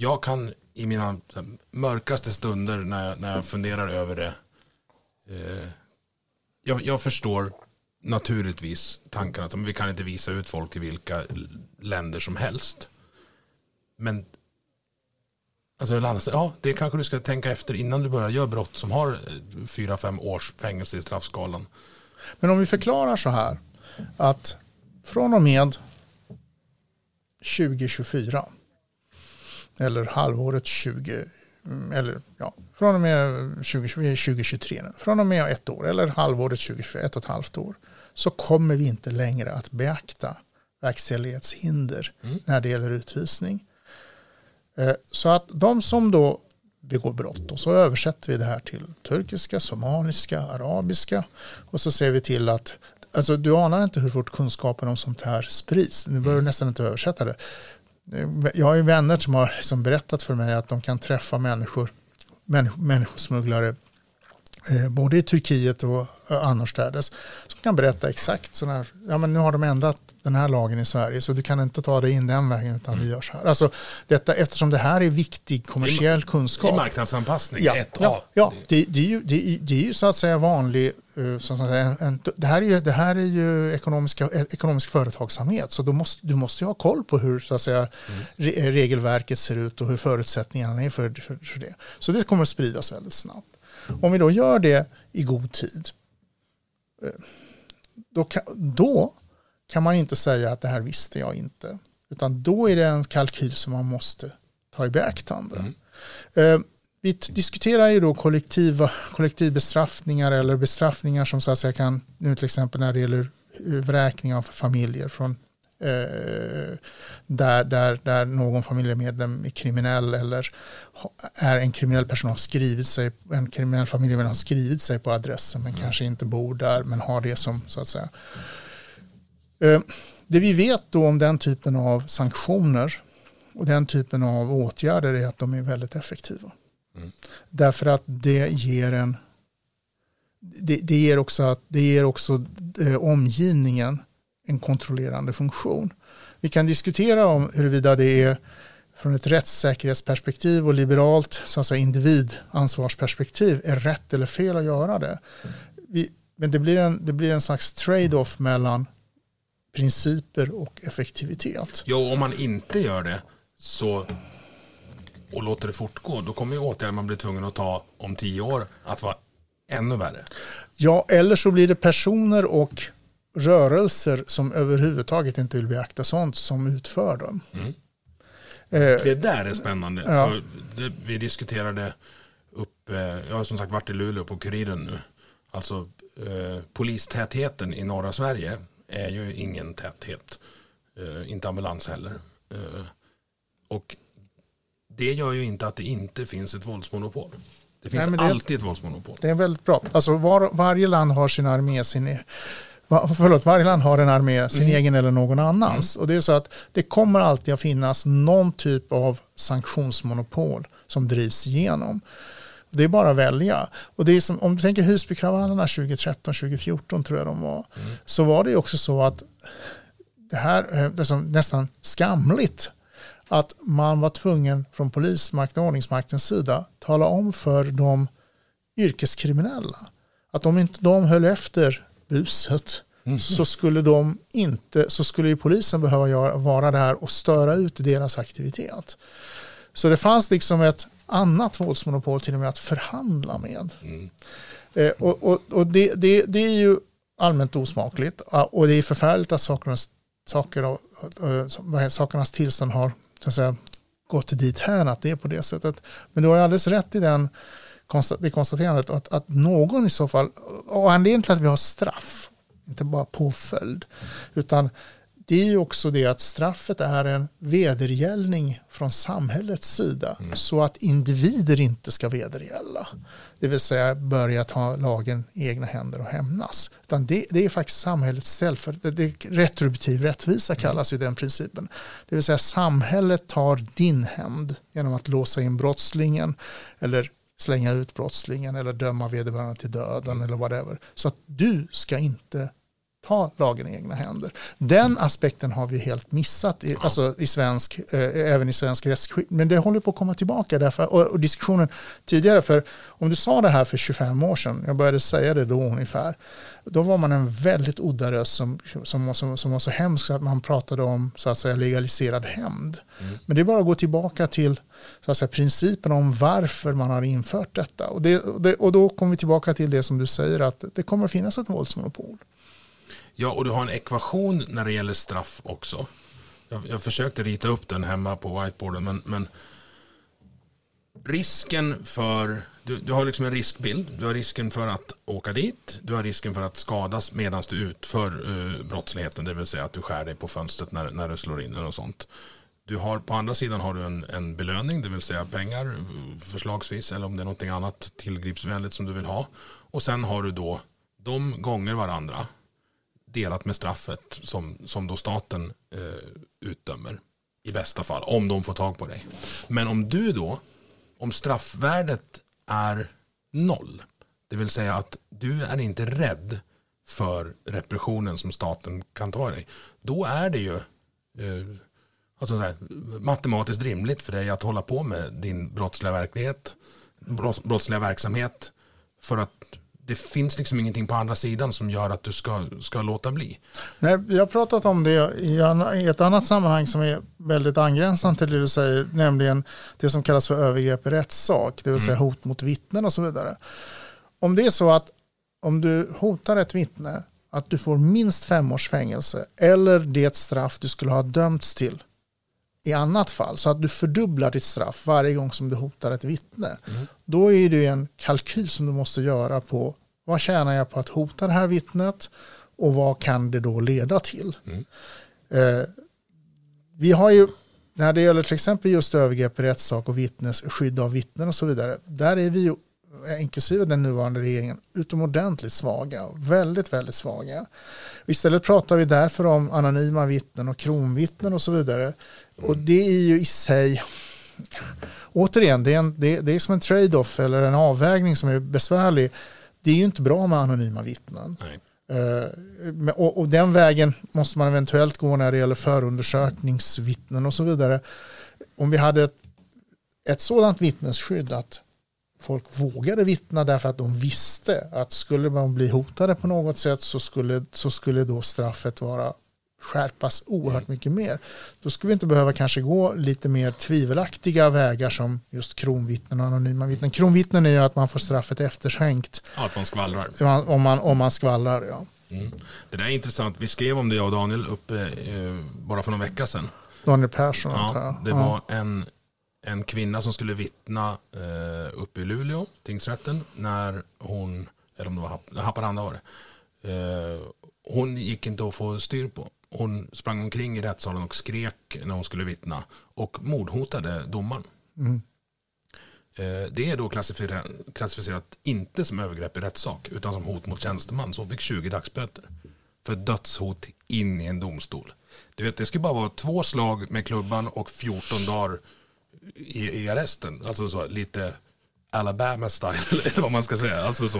Jag kan i mina här, mörkaste stunder när jag, när jag funderar över det, eh, jag, jag förstår naturligtvis tanken att vi kan inte visa ut folk till vilka länder som helst. Men Alltså ja, det kanske du ska tänka efter innan du börjar göra brott som har eh, fyra, fem års fängelse i straffskalan. Men om vi förklarar så här att från och med 2024 eller halvåret 20 mm, eller ja, från och med 2020, 2023 nu, från och med ett år eller halvåret 2024, ett och ett halvt år så kommer vi inte längre att beakta verkställighetshinder när det gäller utvisning. Eh, Så att de som då begår brott och så översätter vi det här till turkiska, somaliska, arabiska och så ser vi till att Alltså, du anar inte hur fort kunskapen om sånt här sprids. Nu behöver du nästan inte översätta det. Eh, Jag har ju vänner som har som berättat för mig att de kan träffa människor, människ, människosmugglare eh, både i Turkiet och eh, annorstädes som kan berätta exakt sådana här, ja men nu har de ändrat den här lagen i Sverige så du kan inte ta dig in den vägen utan vi gör så här. Alltså detta, eftersom det här är viktig kommersiell Det kunskap. är marknadsanpassning, Ja, ett ja, ja det, det, är ju, det, är, det är ju så att säga vanlig, som att säga, en, det, här är ju, det här är ju ekonomiska, eh, ekonomisk företagsamhet så då måste, du måste ju ha koll på hur så att säga, re, regelverket ser ut och hur förutsättningarna är för, för, för det. Så det kommer att spridas väldigt snabbt. Om vi då gör det i god tid eh, då kan, då kan man inte säga att det här visste jag inte. Utan då är det en kalkyl som man måste ta i beaktande. Eh, vi diskuterar ju då kollektiva, kollektivbestraffningar eller bestraffningar som så att säga kan, nu till exempel när det gäller vräkning av familjer från eh, där, där, där någon familjemedlem är kriminell eller är en kriminell person har skrivit sig, en kriminell familjemedlem har skrivit sig på adressen men kanske inte bor där men har det som så att säga. Eh, det vi vet då om den typen av sanktioner och den typen av åtgärder är att de är väldigt effektiva. Därför att det ger en det, det ger också, att, det ger också eh, omgivningen en kontrollerande funktion. Vi kan diskutera om huruvida det är från ett rättssäkerhetsperspektiv och liberalt så att säga, individansvarsperspektiv är rätt eller fel att göra det. Vi, men det blir, en, det blir en slags trade-off mellan principer och effektivitet. Jo, om man inte gör det så och låter det fortgå, då kommer ju åtgärder man blir tvungen att ta om tio år att vara ännu värre. Ja, eller så blir det personer och rörelser som överhuvudtaget inte vill beakta sånt som utför dem. Eh, Det där är spännande. Ja. Det, vi diskuterade upp, eh, jag har som sagt varit i Luleå på Kuriren nu. Alltså eh, polistätheten i norra Sverige är ju ingen täthet. Eh, inte ambulans heller. Eh, och det gör ju inte att det inte finns ett våldsmonopol. Det finns Nej, det- alltid ett våldsmonopol. Det är väldigt bra. Alltså var, varje land har sin armé, sin, e- förlåt, varje land har en armé, sin egen eller någon annans. Och det är så att det kommer alltid att finnas någon typ av sanktionsmonopol som drivs igenom. Det är bara att välja. Och det är som, om du tänker Husbykravallerna 2013-2014 tror jag de var. Så var det också så att det här eh, det är nästan skamligt att man var tvungen från polismakten och ordningsmaktens sida tala om för de yrkeskriminella att om inte de höll efter buset så skulle de inte så skulle ju polisen behöva vara där och störa ut deras aktivitet. Så det fanns liksom ett annat våldsmonopol till och med att förhandla med. Eh, och och, och det, det, det är ju allmänt osmakligt och det är förfärligt att sakernas, saker, eh, sakernas tillstånd har så att säga, gått dit här att det är på det sättet. Men du har ju alldeles rätt i den, det konstaterandet att, att någon i så fall, och anledningen till att vi har straff, inte bara påföljd, utan det är ju också det att straffet är en vedergällning från samhällets sida så att individer inte ska vedergälla. Det vill säga börja ta lagen i egna händer och hämnas. Utan det, det är faktiskt samhällets ställför, det, det, retributiv rättvisa kallas ju den principen. Det vill säga samhället tar din hämnd genom att låsa in brottslingen eller slänga ut brottslingen eller döma vederbörande till döden eller whatever. Så att du ska inte ta lagen i egna händer. Den aspekten har vi helt missat i, alltså i svensk, eh, även i svensk rättsskick. Men det håller på att komma tillbaka därför, och, och diskussionen tidigare. För om du sa det här för 25 år sedan, jag började säga det då ungefär, då var man en väldigt udda röst som, som, som, som var så hemsk att man pratade om så att säga, legaliserad hämnd. Men det är bara att gå tillbaka till så att säga, principen om varför man har infört detta. Och, det, och, det, och då kommer vi tillbaka till det som du säger att det kommer att finnas ett våldsmonopol. Ja, och du har en ekvation när det gäller straff också. Jag, jag försökte rita upp den hemma på whiteboarden, men, men risken för... Du, du har liksom en riskbild. Du har risken för att åka dit. Du har risken för att skadas medan du utför uh, brottsligheten, det vill säga att du skär dig på fönstret när, när du slår in eller något sånt. Du har, på andra sidan har du en, en belöning, det vill säga pengar förslagsvis, eller om det är någonting annat tillgripsvänligt som du vill ha. Och sen har du då de gånger varandra delat med straffet som, som då staten eh, utdömer. I bästa fall, om de får tag på dig. Men om du då, om straffvärdet är noll, det vill säga att du är inte rädd för repressionen som staten kan ta dig, då är det ju eh, alltså så här, matematiskt rimligt för dig att hålla på med din brottsliga verklighet, brottsliga verksamhet, för att det finns liksom ingenting på andra sidan som gör att du ska, ska låta bli. Nej, vi har pratat om det i ett annat sammanhang som är väldigt angränsande till det du säger, nämligen det som kallas för övergrepp i rättssak, det vill säga hot mot vittnen och så vidare. Om det är så att om du hotar ett vittne, att du får minst fem års fängelse eller det straff du skulle ha dömts till i annat fall. Så att du fördubblar ditt straff varje gång som du hotar ett vittne. Då är det en kalkyl som du måste göra på vad tjänar jag på att hota det här vittnet och vad kan det då leda till. Eh, vi har ju när det gäller till exempel just övergrepp i rättssak och vittnes, skydd av vittnen och så vidare. Där är vi ju, inklusive den nuvarande regeringen, utomordentligt svaga. Väldigt, väldigt svaga. Istället pratar vi därför om anonyma vittnen och kronvittnen och så vidare. Och det är ju i sig, återigen, det är, en, det, det är som en trade-off eller en avvägning som är besvärlig. Det är ju inte bra med anonyma vittnen. Nej. Eh, men- och, och den vägen måste man eventuellt gå när det gäller förundersökningsvittnen och så vidare. Om vi hade ett, ett sådant vittnesskydd att folk vågade vittna därför att de visste att skulle man bli hotade på något sätt så skulle, så skulle då straffet vara skärpas oerhört mycket mer. Då skulle vi inte behöva kanske gå lite mer tvivelaktiga vägar som just kronvittnen och anonyma vittnen. Kronvittnen är ju att man får straffet efterskänkt Ja, att man skvallrar. om man, om man, skvallrar. Ja. Mm. Det där är intressant. Vi skrev om det jag och Daniel uppe eh, bara för någon vecka sedan. Daniel Persson antar Ja, jag. det var en, en kvinna som skulle vittna eh, uppe i Luleå, tingsrätten, när hon, eller om det var Happ- Haparanda var det. Eh, hon gick inte att få styr på. Hon sprang omkring i rättssalen och skrek när hon skulle vittna och mordhotade domaren. Eh, det är då klassificerat, klassificerat inte som övergrepp i rättssak utan som hot mot tjänsteman. Så hon fick 20 dagsböter för dödshot in i en domstol. Du vet, det skulle bara vara två slag med klubban och 14 dagar i, i arresten. Alltså så lite Alabama style, eller vad man ska säga. Alltså så.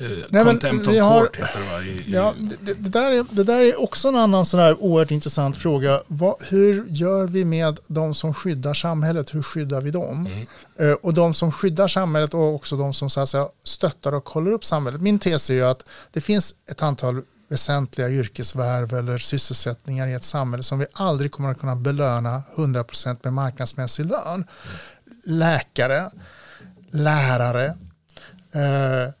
Eh, men contempt of har- court heter det va? I, Ja, det, det, där är, det där är också en annan sån här oerhört intressant fråga. Vad, hur gör vi med de som skyddar samhället? Hur skyddar vi dem? Eh, och de som skyddar samhället och också de som så att säga, stöttar och håller upp samhället. Min tes är ju att det finns ett antal väsentliga yrkesvärv eller sysselsättningar i ett samhälle som vi aldrig kommer att kunna belöna 100% med marknadsmässig lön. Läkare, lärare, eh,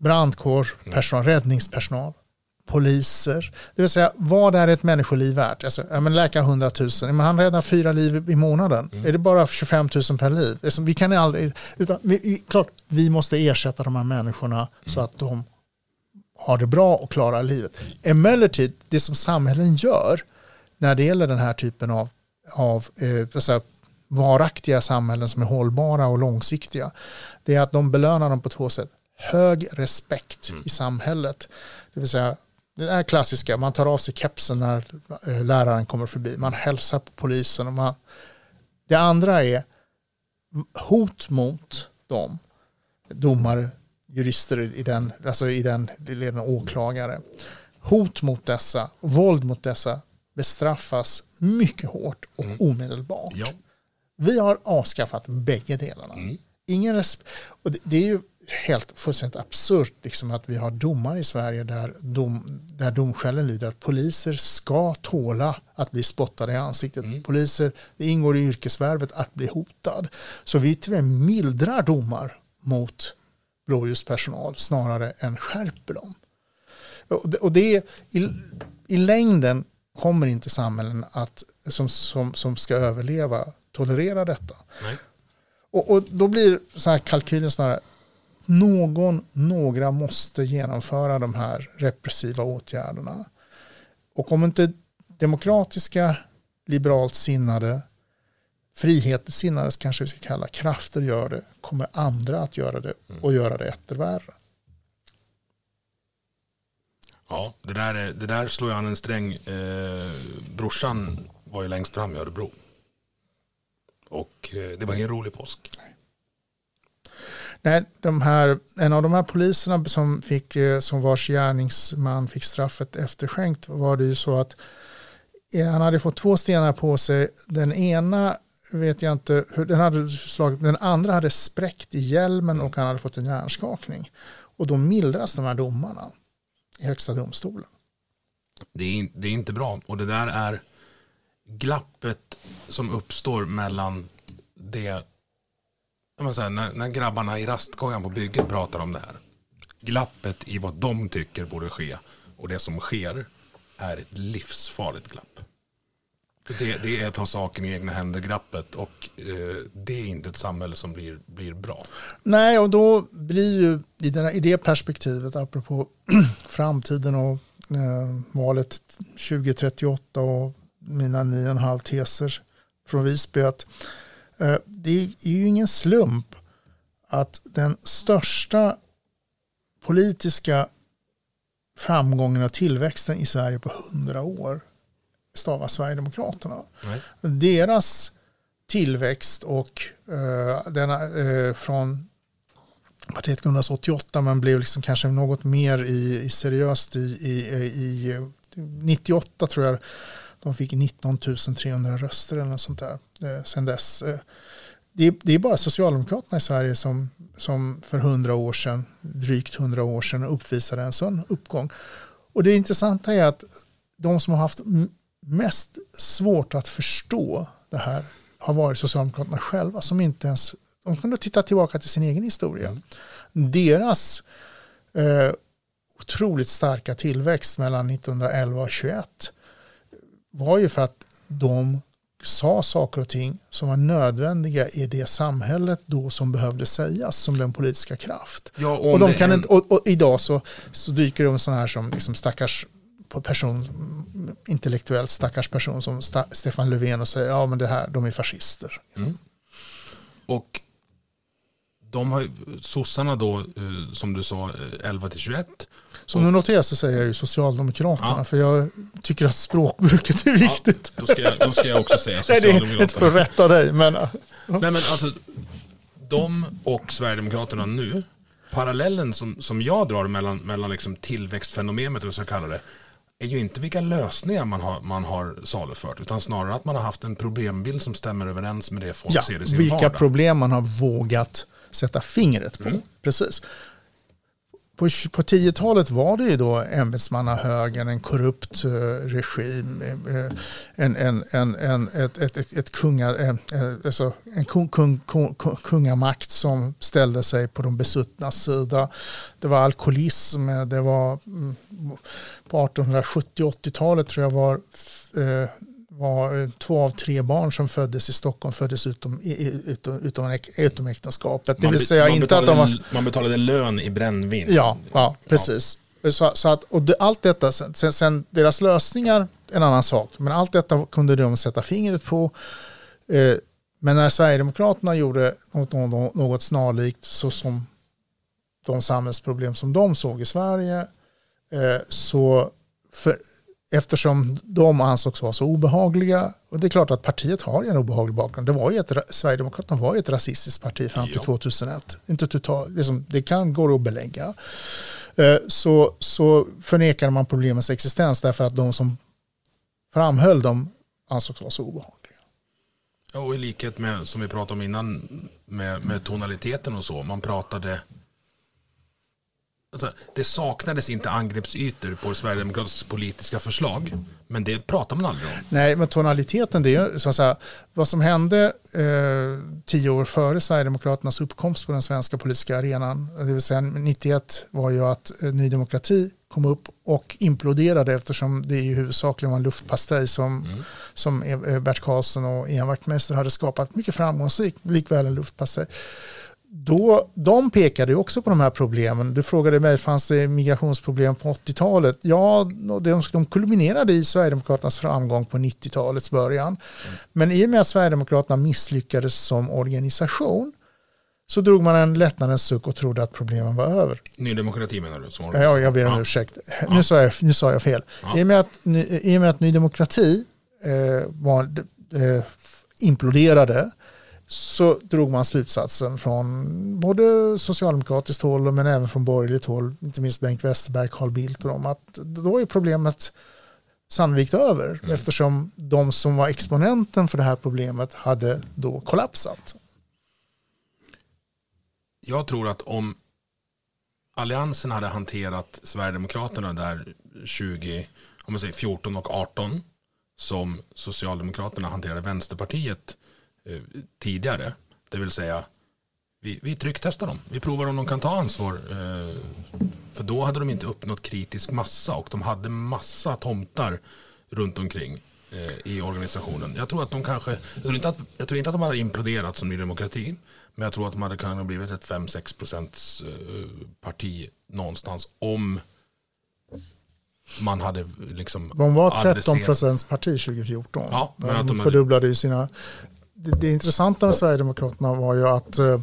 brandkårspersonal, räddningspersonal, poliser. Det vill säga, vad är ett människoliv värt? Alltså, ja, men läkare 100 000, men han räddar fyra liv i månaden. Är det bara 25 000 per liv? Alltså, vi kan aldrig, utan vi, klart, vi måste ersätta de här människorna så att de har det bra och klarar livet. Emellertid, det som samhällen gör när det gäller den här typen av, av eh, säga, varaktiga samhällen som är hållbara och långsiktiga, det är att de belönar dem på två sätt. Hög respekt i samhället, det vill säga det är klassiska, man tar av sig kepsen när eh, läraren kommer förbi, man hälsar på polisen. Och man, det andra är hot mot dem, domare, jurister i den, alltså i den leden åklagare. Hot mot dessa, våld mot dessa bestraffas mycket hårt och omedelbart. Ja. Vi har avskaffat bägge delarna. Ingen resp- och det, det är ju helt fullständigt absurt liksom att vi har domar i Sverige där, dom, där domskälen lyder att poliser ska tåla att bli spottade i ansiktet. Poliser, det ingår i yrkesvärvet att bli hotad. Så vi till och med mildrar domar mot blåljuspersonal snarare än skärper dem. Och det, och det i, I längden kommer inte samhällen att, som, som, som ska överleva tolerera detta. Och, och då blir så här kalkylen snarare, någon, några måste genomföra de här repressiva åtgärderna. Och om inte demokratiska, liberalt sinnade, frihetssinnade kanske vi ska kalla krafter gör det, kommer andra att göra det och göra det etter värre. Ja, det där, är- det där slår jag an en sträng. Eh, brorsan var ju längst fram i Örebro. Och eh, det var ingen rolig påsk. Nej, de här, en av de här poliserna som, fick, eh, som vars gärningsman fick straffet efterskänkt var det ju så att eh, han hade fått två stenar på sig. Den ena vet jag inte hur den hade slagit, den andra hade spräckt i hjälmen och han hade fått en hjärnskakning. Och då mildras de här domarna i högsta domstolen. Det är, in, det är inte bra. Och det där är glappet som uppstår mellan det, jag säga, när, när grabbarna i rastkojan på bygget pratar om det här. Glappet i vad de tycker borde ske och det som sker är ett livsfarligt glapp. Det, det är att ta saken i egna händer, grappet. Och eh, det är inte ett samhälle som blir, blir bra. Nej, och då blir ju i, den, i det perspektivet, apropå framtiden och eh, valet 2038 och mina nio och en halv teser från Visby, att eh, det är ju ingen slump att den största politiska framgången och tillväxten i Sverige på hundra år stavas Sverigedemokraterna. Nej. Deras tillväxt och eh, denna, eh, från partiet grundades 88 men blev liksom kanske något mer i, i seriöst i, i, i, i 98 tror jag de fick 19 300 röster eller något sånt där eh, sen dess. Eh, det, är, det är bara Socialdemokraterna i Sverige som, som för 100 år sedan, drygt 100 år sedan uppvisade en sån uppgång. Och det intressanta är att de som har haft mest svårt att förstå det här har varit Socialdemokraterna själva som inte ens, de kunde titta tillbaka till sin egen historia. Deras eh, otroligt starka tillväxt mellan 1911 och 21 var ju för att de sa saker och ting som var nödvändiga i det samhället då som behövde sägas som den politiska kraft. Ja, och de kan en- inte, och, och idag så, så dyker de sådana här som liksom stackars person, intellektuellt stackars person som Sta, Stefan Löfven och säger ja men det här, de är fascister. Och de har sossarna då, eh, som du sa, eh, 11 till 21. Som du noterar så säger jag ju Socialdemokraterna Ja. för jag tycker att språkbruket är viktigt. Då ska jag, då ska jag också säga Nej, det är inte för Socialdemokraterna. att rätta dig men Nej men alltså, de och Sverigedemokraterna nu, parallellen som, som jag drar mellan, mellan liksom tillväxtfenomenet, eller så kalla det, är ju inte vilka lösningar man har, man har salufört, utan snarare att man har haft en problembild som stämmer överens med det folk ja, ser i sin vilka vardag. problem man har vågat sätta fingret på. Precis. På, på 10-talet var det ju då ämbetsmannahögern, en korrupt eh, regim, eh, en, en, en, en, ett, ett, ett, ett eh, alltså en kung, kung, kung, kungamakt som ställde sig på de besuttnas sida. Det var alkoholism, det var mm, på 1870-80-talet tror jag var eh, var två av tre barn som föddes i Stockholm föddes utom, utom, utom, utom äktenskapet. Det vill säga man inte att de var... betalade- Man betalade lön i brännvin. Ja, ja precis. Så, så att, och det, allt detta, sen, sen, sen deras lösningar, en annan sak, men allt detta kunde de sätta fingret på. Eh, men när Sverigedemokraterna gjorde något, något, något snarlikt så som de samhällsproblem som de såg i Sverige, eh, så för, eftersom de ansågs vara så obehagliga, och det är klart att partiet har en obehaglig bakgrund, det var ju ett, Sverigedemokraterna var ju ett rasistiskt parti fram till Ja. 2001, inte totalt, liksom, det kan gå att belägga, Eh, så, så förnekade man problemens existens därför att de som framhöll dem ansågs vara så obehagliga. Ja, och i likhet med, som vi pratade om innan, med, med tonaliteten och så, man pratade... Alltså, det saknades inte angreppsytor på Sverigedemokraternas politiska förslag, men det pratar man aldrig om. Nej, men tonaliteten, det är ju så att säga, vad som hände eh, tio år före Sverigedemokraternas uppkomst på den svenska politiska arenan, det vill säga 91, var ju att eh, Ny Demokrati kom upp och imploderade eftersom det ju huvudsakligen var en luftpastej som, som eh, Bert Karlsson och Ian Wachtmeister hade skapat mycket framgångsrikt, likväl en luftpastej. Då, de pekade också på de här problemen. Du frågade mig, fanns det migrationsproblem på 80-talet? Ja, de, de kulminerade i Sverigedemokraternas framgång på 90-talets början. Men i och med att Sverigedemokraterna misslyckades som organisation så drog man en lättnadens suck och trodde att problemen var över. Ny demokrati menar du? Som Ja, jag ber om Ja. ursäkt. Nu, sa jag, nu sa jag fel. I, och med att, I och med att Ny Demokrati eh, var, eh, imploderade så drog man slutsatsen från både socialdemokratiskt håll men även från borgerligt håll, inte minst Bengt Westerberg, Carl Bildt och dem, att då är problemet sannolikt över eftersom de som var exponenten för det här problemet hade då kollapsat. Jag tror att om Alliansen hade hanterat Sverigedemokraterna där 20, om man säger 14 och 18 som Socialdemokraterna hanterade Vänsterpartiet tidigare. Det vill säga vi, vi trycktestar dem. Vi provar om de kan ta ansvar. Eh, för då hade de inte uppnått kritisk massa och de hade massa tomtar runt omkring. eh, i organisationen. Jag tror att de kanske, jag tror, inte att, jag tror inte att de hade imploderat som Ny Demokrati. Men jag tror att de hade kunnat blivit ett 5-6 procents eh, parti någonstans om man hade liksom De var 13 adresserat- procents parti 2014. Ja, men de fördubblade ju sina... Det, det intressanta med Sverigedemokraterna var ju att eh,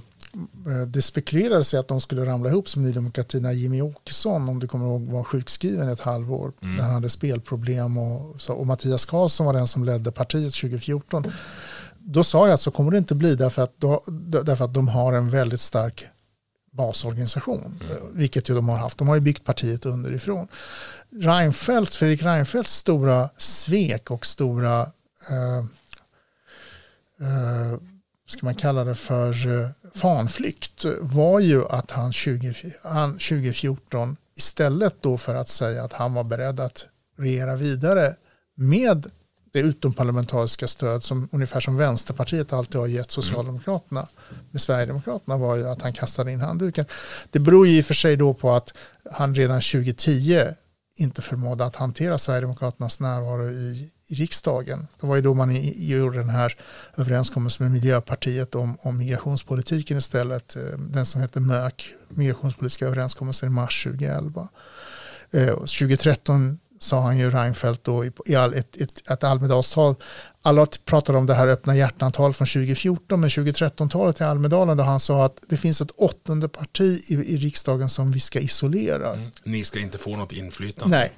det spekulerades i att de skulle ramla ihop som Ny Demokrati när Jimmy Åkesson, om du kommer ihåg, var sjukskriven ett halvår. Mm. När han hade spelproblem och, så, och Mattias Karlsson var den som ledde partiet 2014. Då sa jag att så kommer det inte bli därför att, då, därför att de har en väldigt stark basorganisation, Mm. eh, vilket ju de har haft. De har ju byggt partiet underifrån. Reinfeldt, Fredrik Reinfeldts stora svek och stora, eh, eh, ska man kalla det för eh, fanflykt, var ju att han, 20, han 2014 istället då för att säga att han var beredd att regera vidare med det utomparlamentariska stöd som ungefär som Vänsterpartiet alltid har gett Socialdemokraterna med Sverigedemokraterna var ju att han kastade in handduken. Det beror ju i och för sig då på att han redan 2010 inte förmådde att hantera Sverigedemokraternas närvaro i, i riksdagen. Det var ju då man i, gjorde den här överenskommelsen med Miljöpartiet om, om migrationspolitiken istället. eh, Den som heter MÖK, migrationspolitiska överenskommelsen i mars 2011. Eh, och 2013 sa han ju Reinfeldt då i, i all, ett, ett, ett Almedalstal. Alla pratade om det här öppna hjärtan-tal från 2014 men 2013-talet i Almedalen där han sa att det finns ett åttonde parti i, i riksdagen som vi ska isolera. Ni ska inte få något inflytande. Nej.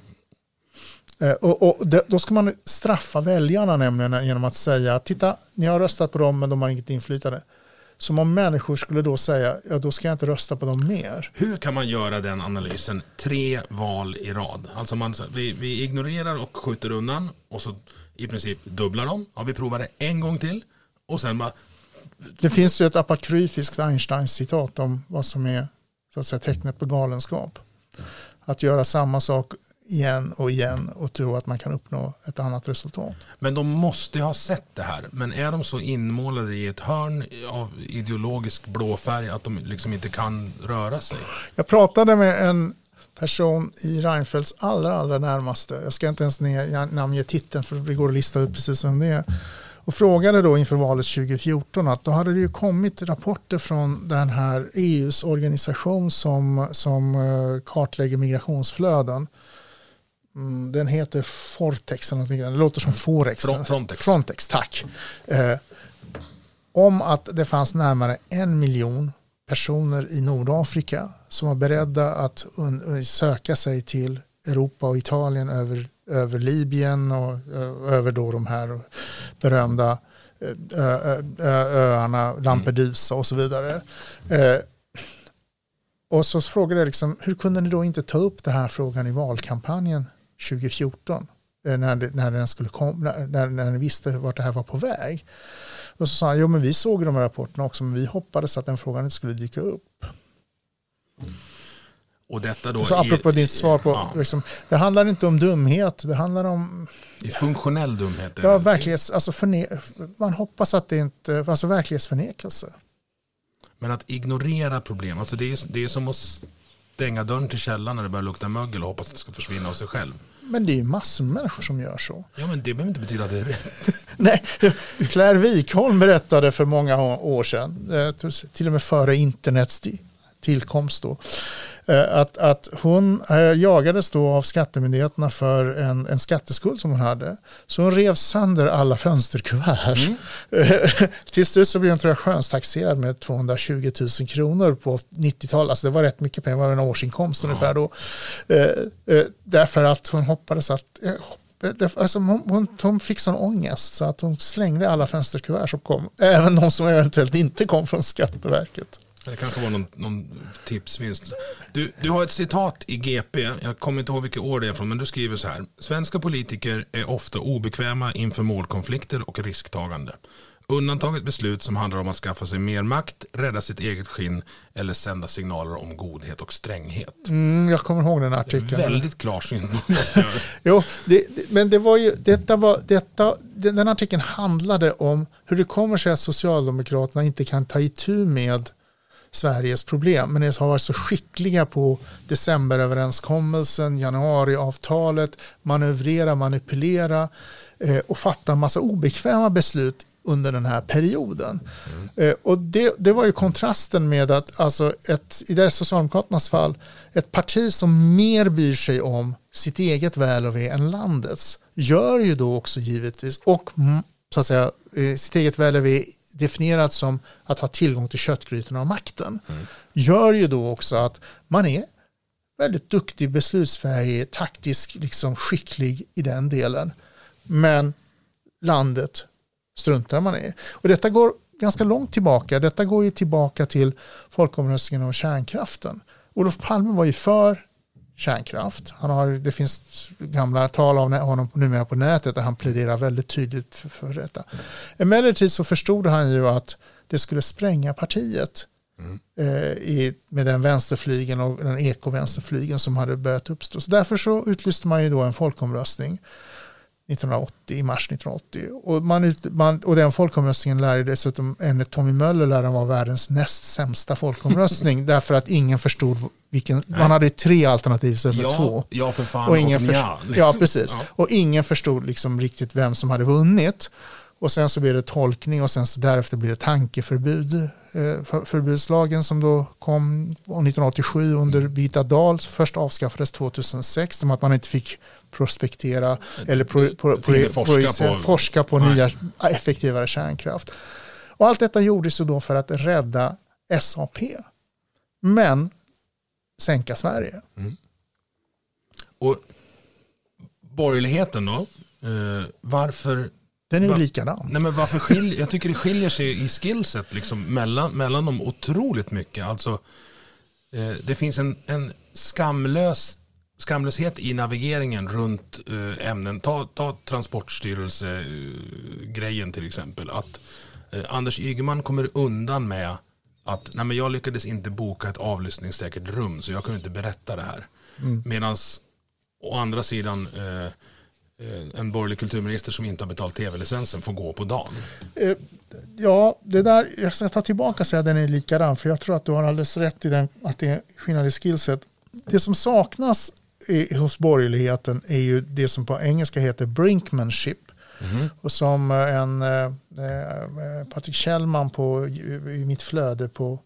Eh, Och, och det- då ska man straffa väljarna nämligen genom att säga titta, ni har röstat på dem men de har inget inflytande. Som om människor skulle då säga, ja då ska jag inte rösta på dem mer. Hur kan man göra den analysen tre val i rad? Alltså man, vi, vi ignorerar och skjuter undan och så i princip dubblar dem. Ja, vi provar det en gång till och sen bara Det finns ju ett apokryfiskt Einstein-citat om vad som är så att säga, tecknet på galenskap. Att göra samma sak igen och igen och tro att man kan uppnå ett annat resultat. Men de måste ju ha sett det här. Men är de så inmålade i ett hörn av ideologisk blåfärg att de liksom inte kan röra sig? Jag pratade med en person i Reinfeldts allra, allra närmaste. Jag ska inte ens namnge titeln för det går att lista ut precis vem det är. Och frågade då inför valet 2014 att då hade det ju kommit rapporter från den här EUs organisation som, som eh, kartlägger migrationsflöden. Mm, Den heter Fortex, eller någonting. det låter som Forex. Fron- Frontex. Frontex, tack. Eh, om att det fanns närmare en miljon personer i Nordafrika som var beredda att un- söka sig till Europa och Italien över, över Libyen och ö- över då de här berömda ö- ö- öarna Lampedusa och så vidare. Eh, och så frågade jag liksom, hur kunde ni då inte ta upp den här frågan i valkampanjen 2014? eh, När, det, när, den skulle kom, när, när, ni visste vart det här var på väg. Och så sa han, jo men vi såg de här rapporterna också, men vi hoppades att den frågan inte skulle dyka upp. Och detta då Så i, apropå ditt svar på, ja, liksom, det handlar inte om dumhet, det handlar om i funktionell dumhet. är ja, det. verklighets, alltså förne, man hoppas att det inte, alltså verklighetsförnekelse. Men att ignorera problem, alltså det är, det är som att stänga dörren till källaren när det börjar lukta mögel och hoppas att det ska försvinna av sig själv. Men det är ju massor med människor som gör så. Ja men det behöver inte betyda att det är rätt. Nej, Claire Wikholm berättade för många år sedan, eh, till och med före internets ti- tillkomst då, att, att hon eh, jagades då av skattemyndigheterna för en, en skatteskuld som hon hade. Så hon rev sönder alla fönsterkuvert. Eh, Till slut så blev hon tror jag, skönstaxerad med 220 000 kronor på 90-talet. Alltså det var rätt mycket pengar, det var en årsinkomst ungefär då. Eh, eh, Därför att hon hoppades att eh, alltså hon, hon, hon fick sån ångest så att hon slängde alla fönsterkuvert som kom. Även de som eventuellt inte kom från Skatteverket. Det kanske var någon, någon tipsvinst. Du, du har ett citat i GP, jag kommer inte ihåg vilket år det är från, men du skriver så här. Svenska politiker är ofta obekväma inför målkonflikter och risktagande. Undantaget beslut som handlar om att skaffa sig mer makt, rädda sitt eget skinn eller sända signaler om godhet och stränghet. Mm, jag kommer ihåg den artikeln. Väldigt klarsynt. Jo, det, men det var ju, detta var, detta, den, den artikeln handlade om hur det kommer sig att Socialdemokraterna inte kan ta itu med Sveriges problem men har varit så skickliga på decemberöverenskommelsen, januariavtalet, manövrera, manipulera eh, och fatta en massa obekväma beslut under den här perioden. Mm. och det, det, var ju kontrasten med att alltså ett, i det Socialdemokraternas fall ett parti som mer bryr sig om sitt eget väl och ve än landets gör ju då också givetvis och så att säga eh, sitt eget väl och ve definierat som att ha tillgång till köttgrytorna och makten mm. gör ju då också att man är väldigt duktig, beslutsfähig, taktisk, liksom skicklig i den delen. Men landet struntar man i. Och detta går ganska långt tillbaka. Detta går ju tillbaka till folkomröstningen om kärnkraften. Olof Palme var ju för kärnkraft. Han har, det finns gamla tal av honom numera på nätet där han pläderar väldigt tydligt för, för detta. Emellertid så förstod han ju att det skulle spränga partiet mm. eh, i, med den vänsterflygen och den ekovänsterflygen som hade börjat uppstå. Så därför så utlyste man ju då en folkomröstning 1980, i mars 1980. Och, man, man, och den folkomröstningen lärde dessutom, enligt Tommy Möller, lär den vara världens näst sämsta folkomröstning därför att ingen förstod vilken, Nej. man hade tre alternativ istället för ja, två. Ja, för fan och, ingen och liksom. Ja, precis. Ja. Och ingen förstod liksom riktigt vem som hade vunnit. Och sen så blir det tolkning och sen så därefter blir det tankeförbud. Eh, förbudslagen som då kom 1987 under Vita mm. Dahl först avskaffades 2006. Om att man inte fick prospektera eller pro, pro, pro, forska på, forska på nya effektivare kärnkraft. Och allt detta gjordes ju då för att rädda SAP. Men sänka Sverige. Mm. Och borgerligheten då? Eh, varför den är ju Va, likadan. Nej, men varför skiljer, jag tycker det skiljer sig i skillset liksom, mellan, mellan dem otroligt mycket. Alltså, eh, det finns en, en skamlös, skamlöshet i navigeringen runt eh, ämnen. Ta, ta Transportstyrelse-grejen till exempel. Att eh, Anders Ygeman kommer undan med att nej, men jag lyckades inte boka ett avlyssningssäkert rum så jag kunde inte berätta det här. Mm. Medan å andra sidan eh, Eh, en borgerlig kulturminister som inte har betalt tv-licensen får gå på dagen? Eh, ja, det där, jag ska ta tillbaka och säga att den är likadan, för jag tror att du har alldeles rätt i den, att det är skillnad i skillset. Det som saknas i, hos borgerligheten är ju det som på engelska heter brinkmanship. Mm. Och som en eh, eh, Patrik Kjellman på, i mitt flöde på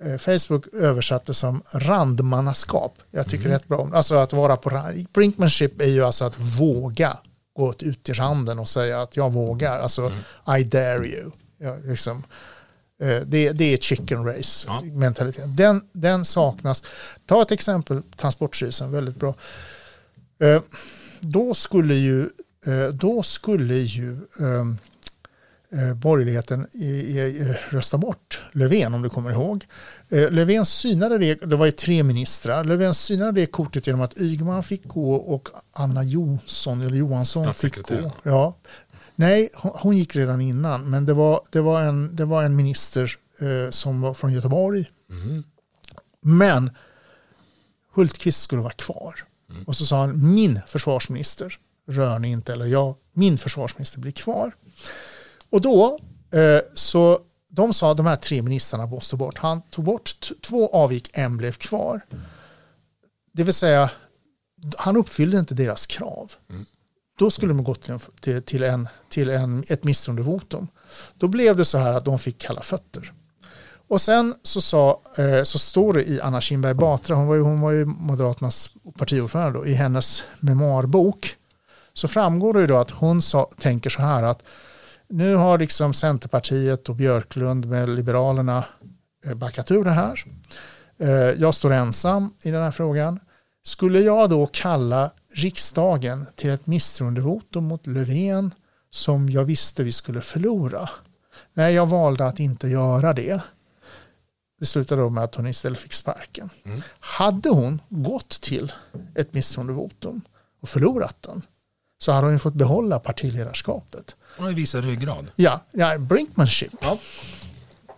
Eh, Facebook översatte som randmannaskap. Jag tycker mm. rätt bra om Alltså att vara på rand. Brinkmanship är ju alltså att våga gå ut i randen och säga att jag vågar. Alltså mm. I dare you. Ja, liksom. Eh, det, det är chicken race ja. mentaliteten. Den, den saknas. Ta ett exempel, Transportstyrelsen, väldigt bra. Eh, då skulle ju, då skulle ju ehm, eh, borgerligheten i, i, rösta bort Löfven om du kommer ihåg. Eh, Löfven synade det, det var ju tre ministrar, Löfven synade det kortet genom att Ygeman fick gå och Anna Jonsson eller Johansson fick gå. Ja. Nej, hon, hon, gick redan innan, men det var, det var, en, det var en minister eh, som var från Göteborg. Mm. Men Hultqvist skulle vara kvar. Mm. Och så sa han, min försvarsminister rör ni inte, eller jag, min försvarsminister blir kvar. Och då eh, så de sa att de här tre ministrarna måste bort. Han tog bort två avgick, en blev kvar. Det vill säga, han uppfyllde inte deras krav. Mm. Då skulle de gått till, till, en, till en, ett misstroendevotum. Då blev det så här att de fick kalla fötter. Och sen så, sa, eh, så står det i Anna Kinberg Batra, hon var ju, hon var ju Moderaternas partiordförande då, i hennes memoarbok. Så framgår det ju då att hon sa, tänker så här att nu har liksom Centerpartiet och Björklund med Liberalerna eh, backat ur det här. Eh, jag står ensam i den här frågan. Skulle jag då kalla riksdagen till ett misstroendevotum mot Löfven som jag visste vi skulle förlora? Nej, jag valde att inte göra det. Det slutade då med att hon istället fick sparken. Mm. Hade hon gått till ett misstroendevotum och förlorat den så hade hon fått behålla partiledarskapet. Hon har visat ryggrad. Ja, ja brinkmanship. Ja.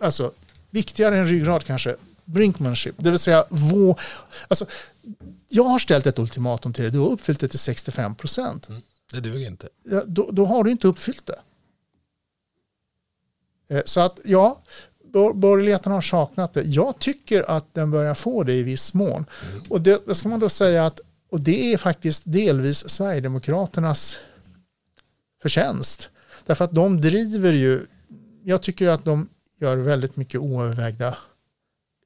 Alltså, viktigare än ryggrad kanske. Brinkmanship, det vill säga vå, alltså, jag har ställt ett ultimatum till dig, du har uppfyllt det till 65 procent. Mm, det duger inte. Då, då, har du inte uppfyllt det. Eh, så att ja, borgerligheten har saknat det. Jag tycker att den börjar få det i viss mån. Och det, det ska man då säga att, och det är faktiskt delvis Sverigedemokraternas förtjänst. Därför att de driver ju, jag tycker att de gör väldigt mycket oövervägda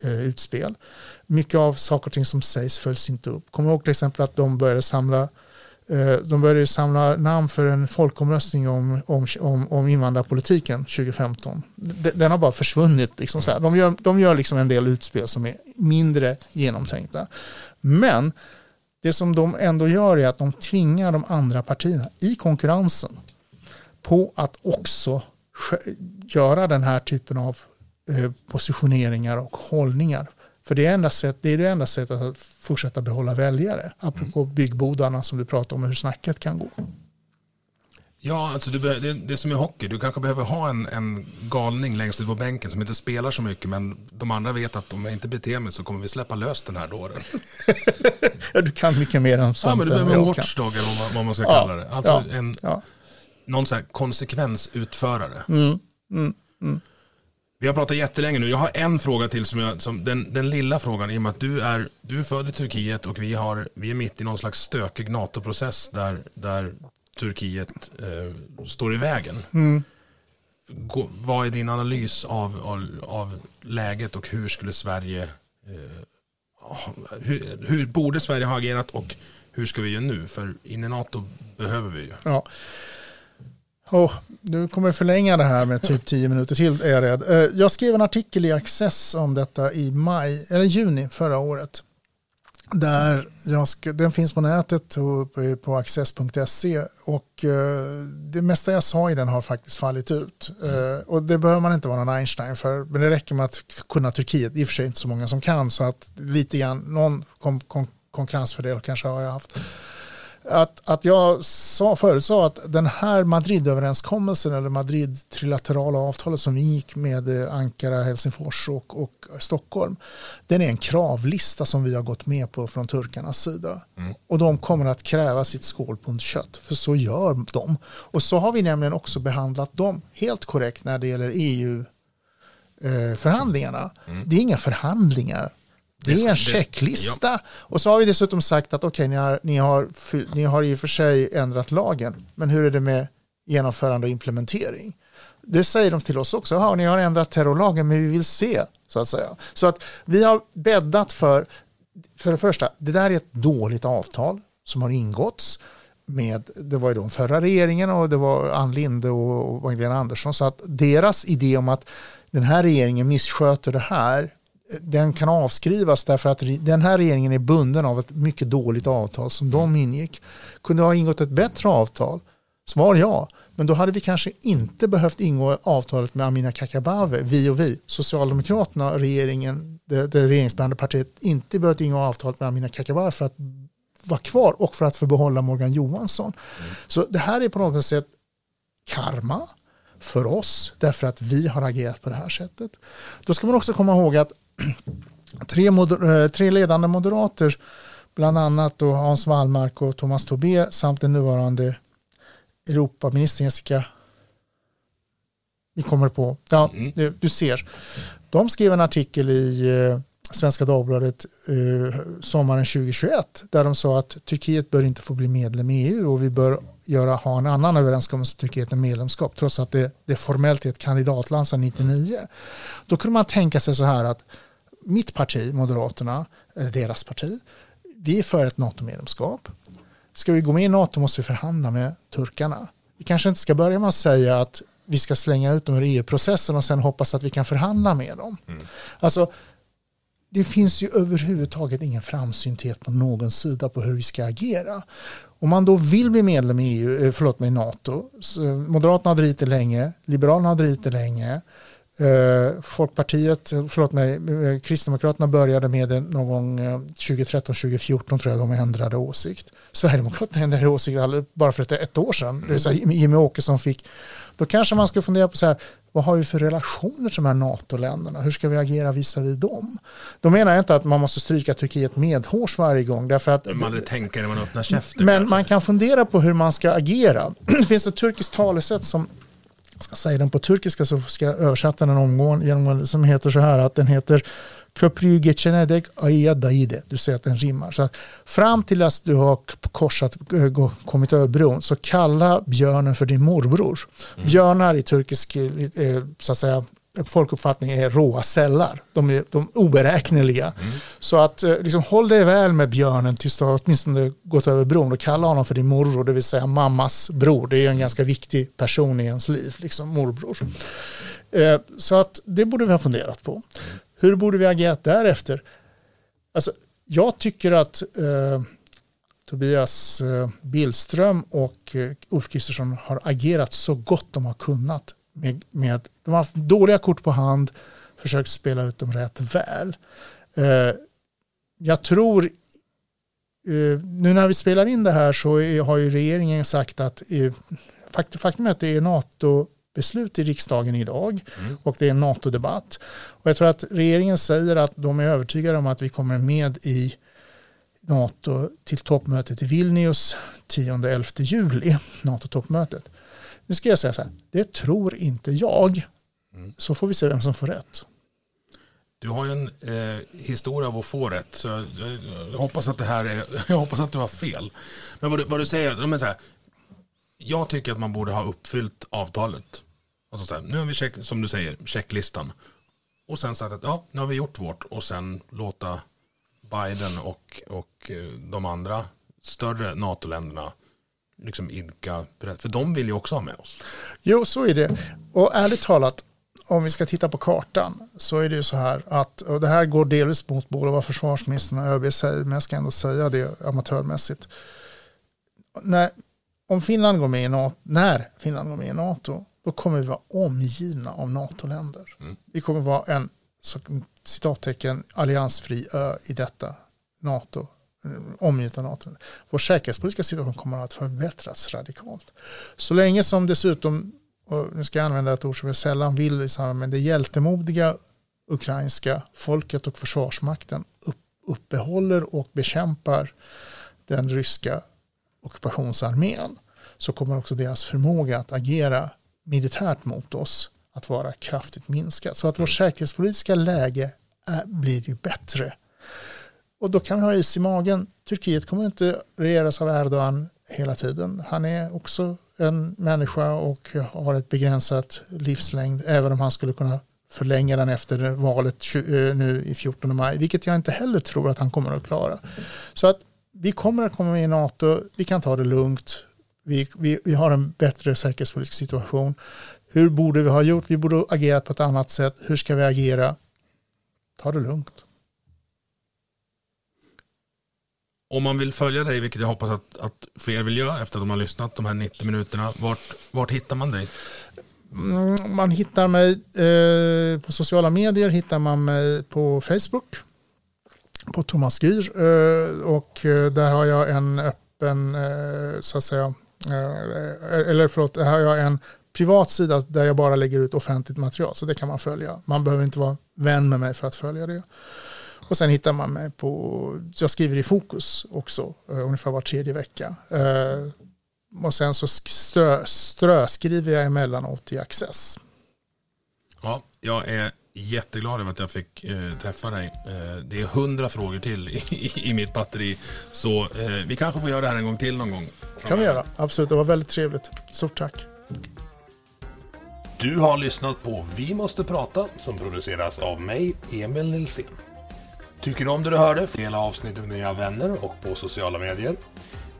eh, utspel. Mycket av saker och ting som sägs följs inte upp. Kommer ihåg till exempel att de började samla Eh, de började samla namn för en folkomröstning om, om, om, om invandrarpolitiken 2015. Den har bara försvunnit. Liksom så här. De, gör, de gör liksom en del utspel som är mindre genomtänkta. Men det som de ändå gör är att de tvingar de andra partierna i konkurrensen på att också göra den här typen av eh, positioneringar och hållningar. För det är, enda sätt, det är det enda sättet att fortsätta behålla väljare. Apropå mm. byggbodarna som du pratar om hur snacket kan gå. Ja, alltså det, det, det är som i hockey. Du kanske behöver ha en, en galning längst ut på bänken som inte spelar så mycket men de andra vet att om jag inte beter mig så kommer vi släppa lös den här dåren. ja, du kan mycket mer än sånt. Ja, men du behöver en watchdog eller vad, vad man ska ja, kalla det. Alltså ja, en, ja någon så här konsekvensutförare. Mm, mm, mm. Vi har pratat jättelänge nu. Jag har en fråga till, som, jag, som den, den lilla frågan, i och med att du är, du är född i Turkiet och vi, har, vi är mitt i någon slags stökig NATO-process där, där Turkiet eh, står i vägen. Mm. Gå, vad är din analys av, av, av, läget och hur skulle Sverige, eh, hur, hur borde Sverige ha agerat och hur ska vi göra nu? För in i NATO behöver vi ju. Ja. Oh, du kommer förlänga det här med typ tio minuter till är jag rädd. Eh, jag skrev en artikel i Access om detta i maj, eller juni förra året. Där jag den finns på nätet på access.se och eh, det mesta jag sa i den har faktiskt fallit ut. Mm. Och det behöver man inte vara någon Einstein för, men det räcker med att kunna Turkiet, i och för sig inte så många som kan, så att lite grann, någon kon kon konkurrensfördel kanske har jag haft att, att jag sa, förut sa att den här Madridöverenskommelsen eller Madrid-trilaterala avtalet som vi gick med eh, Ankara, Helsingfors och, och Stockholm. Den är en kravlista som vi har gått med på från turkarnas sida. Mm. Och de kommer att kräva sitt skålpund kött. För så gör de. Och så har vi nämligen också behandlat dem helt korrekt när det gäller EU eh, förhandlingarna. Mm. Det är inga förhandlingar det är en checklista. Ja. Och så har vi dessutom sagt att okej, okay, ni, har, ni, har, ni har i och för sig ändrat lagen, men hur är det med genomförande och implementering? Det säger de till oss också. Ja, ni har ändrat terrorlagen, men vi vill se. Så att säga. Så att vi har bäddat för, för det första, det där är ett dåligt avtal som har ingåtts med, det var ju de förra regeringen och det var Ann Linde och Magdalena Andersson. Så att deras idé om att den här regeringen missköter det här den kan avskrivas därför att den här regeringen är bunden av ett mycket dåligt avtal som de mm. ingick. Kunde ha ingått ett bättre avtal? Svar ja, men då hade vi kanske inte behövt ingå avtalet med Amina Kakabaveh, vi och vi, Socialdemokraterna, regeringen, det, det regeringsbärande partiet, inte behövt ingå avtalet med Amina Kakabaveh för att vara kvar och för att få behålla Morgan Johansson. Mm. Så det här är på något sätt karma för oss därför att vi har agerat på det här sättet. Då ska man också komma ihåg att tre, moder, eh, tre ledande moderater, bland annat då Hans Wallmark och Thomas Tobé samt den nuvarande Europaministern Jessica vi kommer på, ja, mm. du, du, ser. De skrev en artikel i eh, Svenska Dagbladet eh, sommaren 2021 där de sa att Turkiet bör inte få bli medlem i EU och vi bör göra, ha en annan överenskommelse Turkiet än medlemskap trots att det, det formellt är ett kandidatland sedan 99. Då kunde man tänka sig så här att mitt parti, Moderaterna, eller deras parti, vi är för ett NATO-medlemskap. Ska vi gå med i NATO måste vi förhandla med turkarna. Vi kanske inte ska börja med att säga att vi ska slänga ut dem ur EU-processen och sen hoppas att vi kan förhandla med dem. Mm. Alltså, det finns ju överhuvudtaget ingen framsynthet på någon sida på hur vi ska agera. Om man då vill bli medlem i EU, eh, förlåt mig, NATO, Moderaterna har drivit det länge, Liberalerna har drivit det länge, Folkpartiet, förlåt mig, eh, Kristdemokraterna började med det någon gång 2013-2014 tror jag de ändrade åsikt. Sverigedemokraterna ändrade åsikt bara för ett, ett år sedan. Det vill säga Jimmy Åkesson fick då kanske man ska fundera på så här, vad har vi för relationer till de här NATO-länderna? Hur ska vi agera visavi dem? Då menar jag inte att man måste stryka Turkiet medhårs varje gång. Därför att, man aldrig tänker när man öppnar käften. Men man kan fundera på hur man ska agera. Det finns ett turkiskt talesätt som ska säga den på turkiska så ska jag översätta den omgående som heter så här att den heter Köprüge Chenedek Aya Daide. Du säger att den rimmar. Så fram till att du har korsat, kommit över bron så kalla björnen för din morbror. Mm. Björnar i turkisk så att säga, folkuppfattning är råa sällar. De är, de är oberäkneliga. Mm. Så att eh, liksom, håll dig väl med björnen tills du har åtminstone gått över bron och kalla honom för din morbror, det vill säga mammas bror. Det är en ganska viktig person i ens liv, liksom morbror. Mm. Så att det borde vi ha funderat på. Hur borde vi agerat därefter? Alltså, jag tycker att eh, Tobias eh, Billström och eh, Ulf Kristersson har agerat så gott de har kunnat. Med, med, de har haft dåliga kort på hand, försökt spela ut dem rätt väl. Eh, jag tror, eh, nu när vi spelar in det här så är, har ju regeringen sagt att eh, faktum är att det är NATO beslut i riksdagen idag mm. och det är en NATO-debatt. Och jag tror att regeringen säger att de är övertygade om att vi kommer med i NATO till toppmötet i Vilnius 10-11 juli, NATO-toppmötet. Nu ska jag säga så här, det tror inte jag. Mm. Så får vi se vem som får rätt. Du har ju en eh, historia av att få rätt, så jag, jag, hoppas att det här är, jag hoppas att du har fel. Men vad du, vad du säger, men så här, jag tycker att man borde ha uppfyllt avtalet. Alltså så här, nu har vi, check, som du säger, checklistan. Och sen sagt att ja, nu har vi gjort vårt. Och sen låta Biden och, och eh, de andra större NATO-länderna liksom idka, för de vill ju också ha med oss. Jo, så är det. Och ärligt talat, om vi ska titta på kartan så är det ju så här att, och det här går delvis mot både vad försvarsministern och ÖB säger, men jag ska ändå säga det amatörmässigt. När om Finland går med i NATO, när Finland går med i NATO, då kommer vi vara omgivna av NATO-länder. Mm. Vi kommer vara en så, citattecken alliansfri ö i detta NATO, eh, omgivna NATO. Vår säkerhetspolitiska situation kommer att förbättras radikalt. Så länge som dessutom, och nu ska jag använda ett ord som jag sällan vill i samband med det hjältemodiga ukrainska folket och försvarsmakten uppehåller och bekämpar den ryska ockupationsarmén så kommer också deras förmåga att agera militärt mot oss att vara kraftigt minskat. Så att vårt säkerhetspolitiska läge är, blir ju bättre. Och då kan vi ha is i magen. Turkiet kommer inte regeras av Erdogan hela tiden. Han är också en människa och har ett begränsat livslängd även om han skulle kunna förlänga den efter valet eh, nu i 14 maj, vilket jag inte heller tror att han kommer att klara. Så att vi kommer att komma med i NATO, vi kan ta det lugnt, vi, vi, vi har en bättre säkerhetspolitisk situation. Hur borde vi ha gjort? Vi borde ha agerat på ett annat sätt. Hur ska vi agera? Ta det lugnt. Om man vill följa dig, vilket jag hoppas att, att fler vill göra efter att de har lyssnat de här 90 minuterna, vart, vart hittar man dig? Mm, man hittar mig eh, på sociala medier, hittar man mig på Facebook, på Thomas Gyr eh, och eh, där har jag en öppen, eh, så att säga, eh, eh, eller förlåt, här har jag en privat sida där jag bara lägger ut offentligt material. Så det kan man följa. Man behöver inte vara vän med mig för att följa det. Och sen hittar man mig på, jag skriver i Fokus också, uh, ungefär var tredje vecka. Uh, och sen så strö, ströskriver jag emellanåt i Access. Ja, jag är jätteglad över att jag fick eh, träffa dig. Eh, det är hundra frågor till i, i, mitt batteri. Så eh, vi kanske får göra det här en gång till någon gång. kan vi göra. Absolut, det var väldigt trevligt. Stort tack. Du har lyssnat på Vi måste prata som produceras av mig, Emil Nilsson. Tycker du om det du hörde? Dela avsnittet med dina vänner och på sociala medier.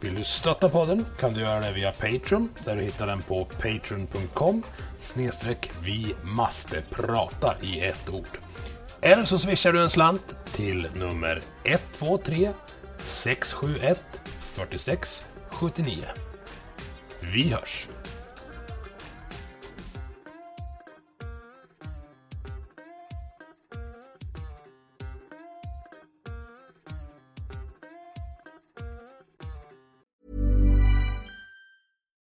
Vill du stötta podden kan du göra det via Patreon där du hittar den på patreon.com snedstreck vi måste prata i ett ord. Eller så swishar du en slant till nummer 123 671 46 79. Vi hörs!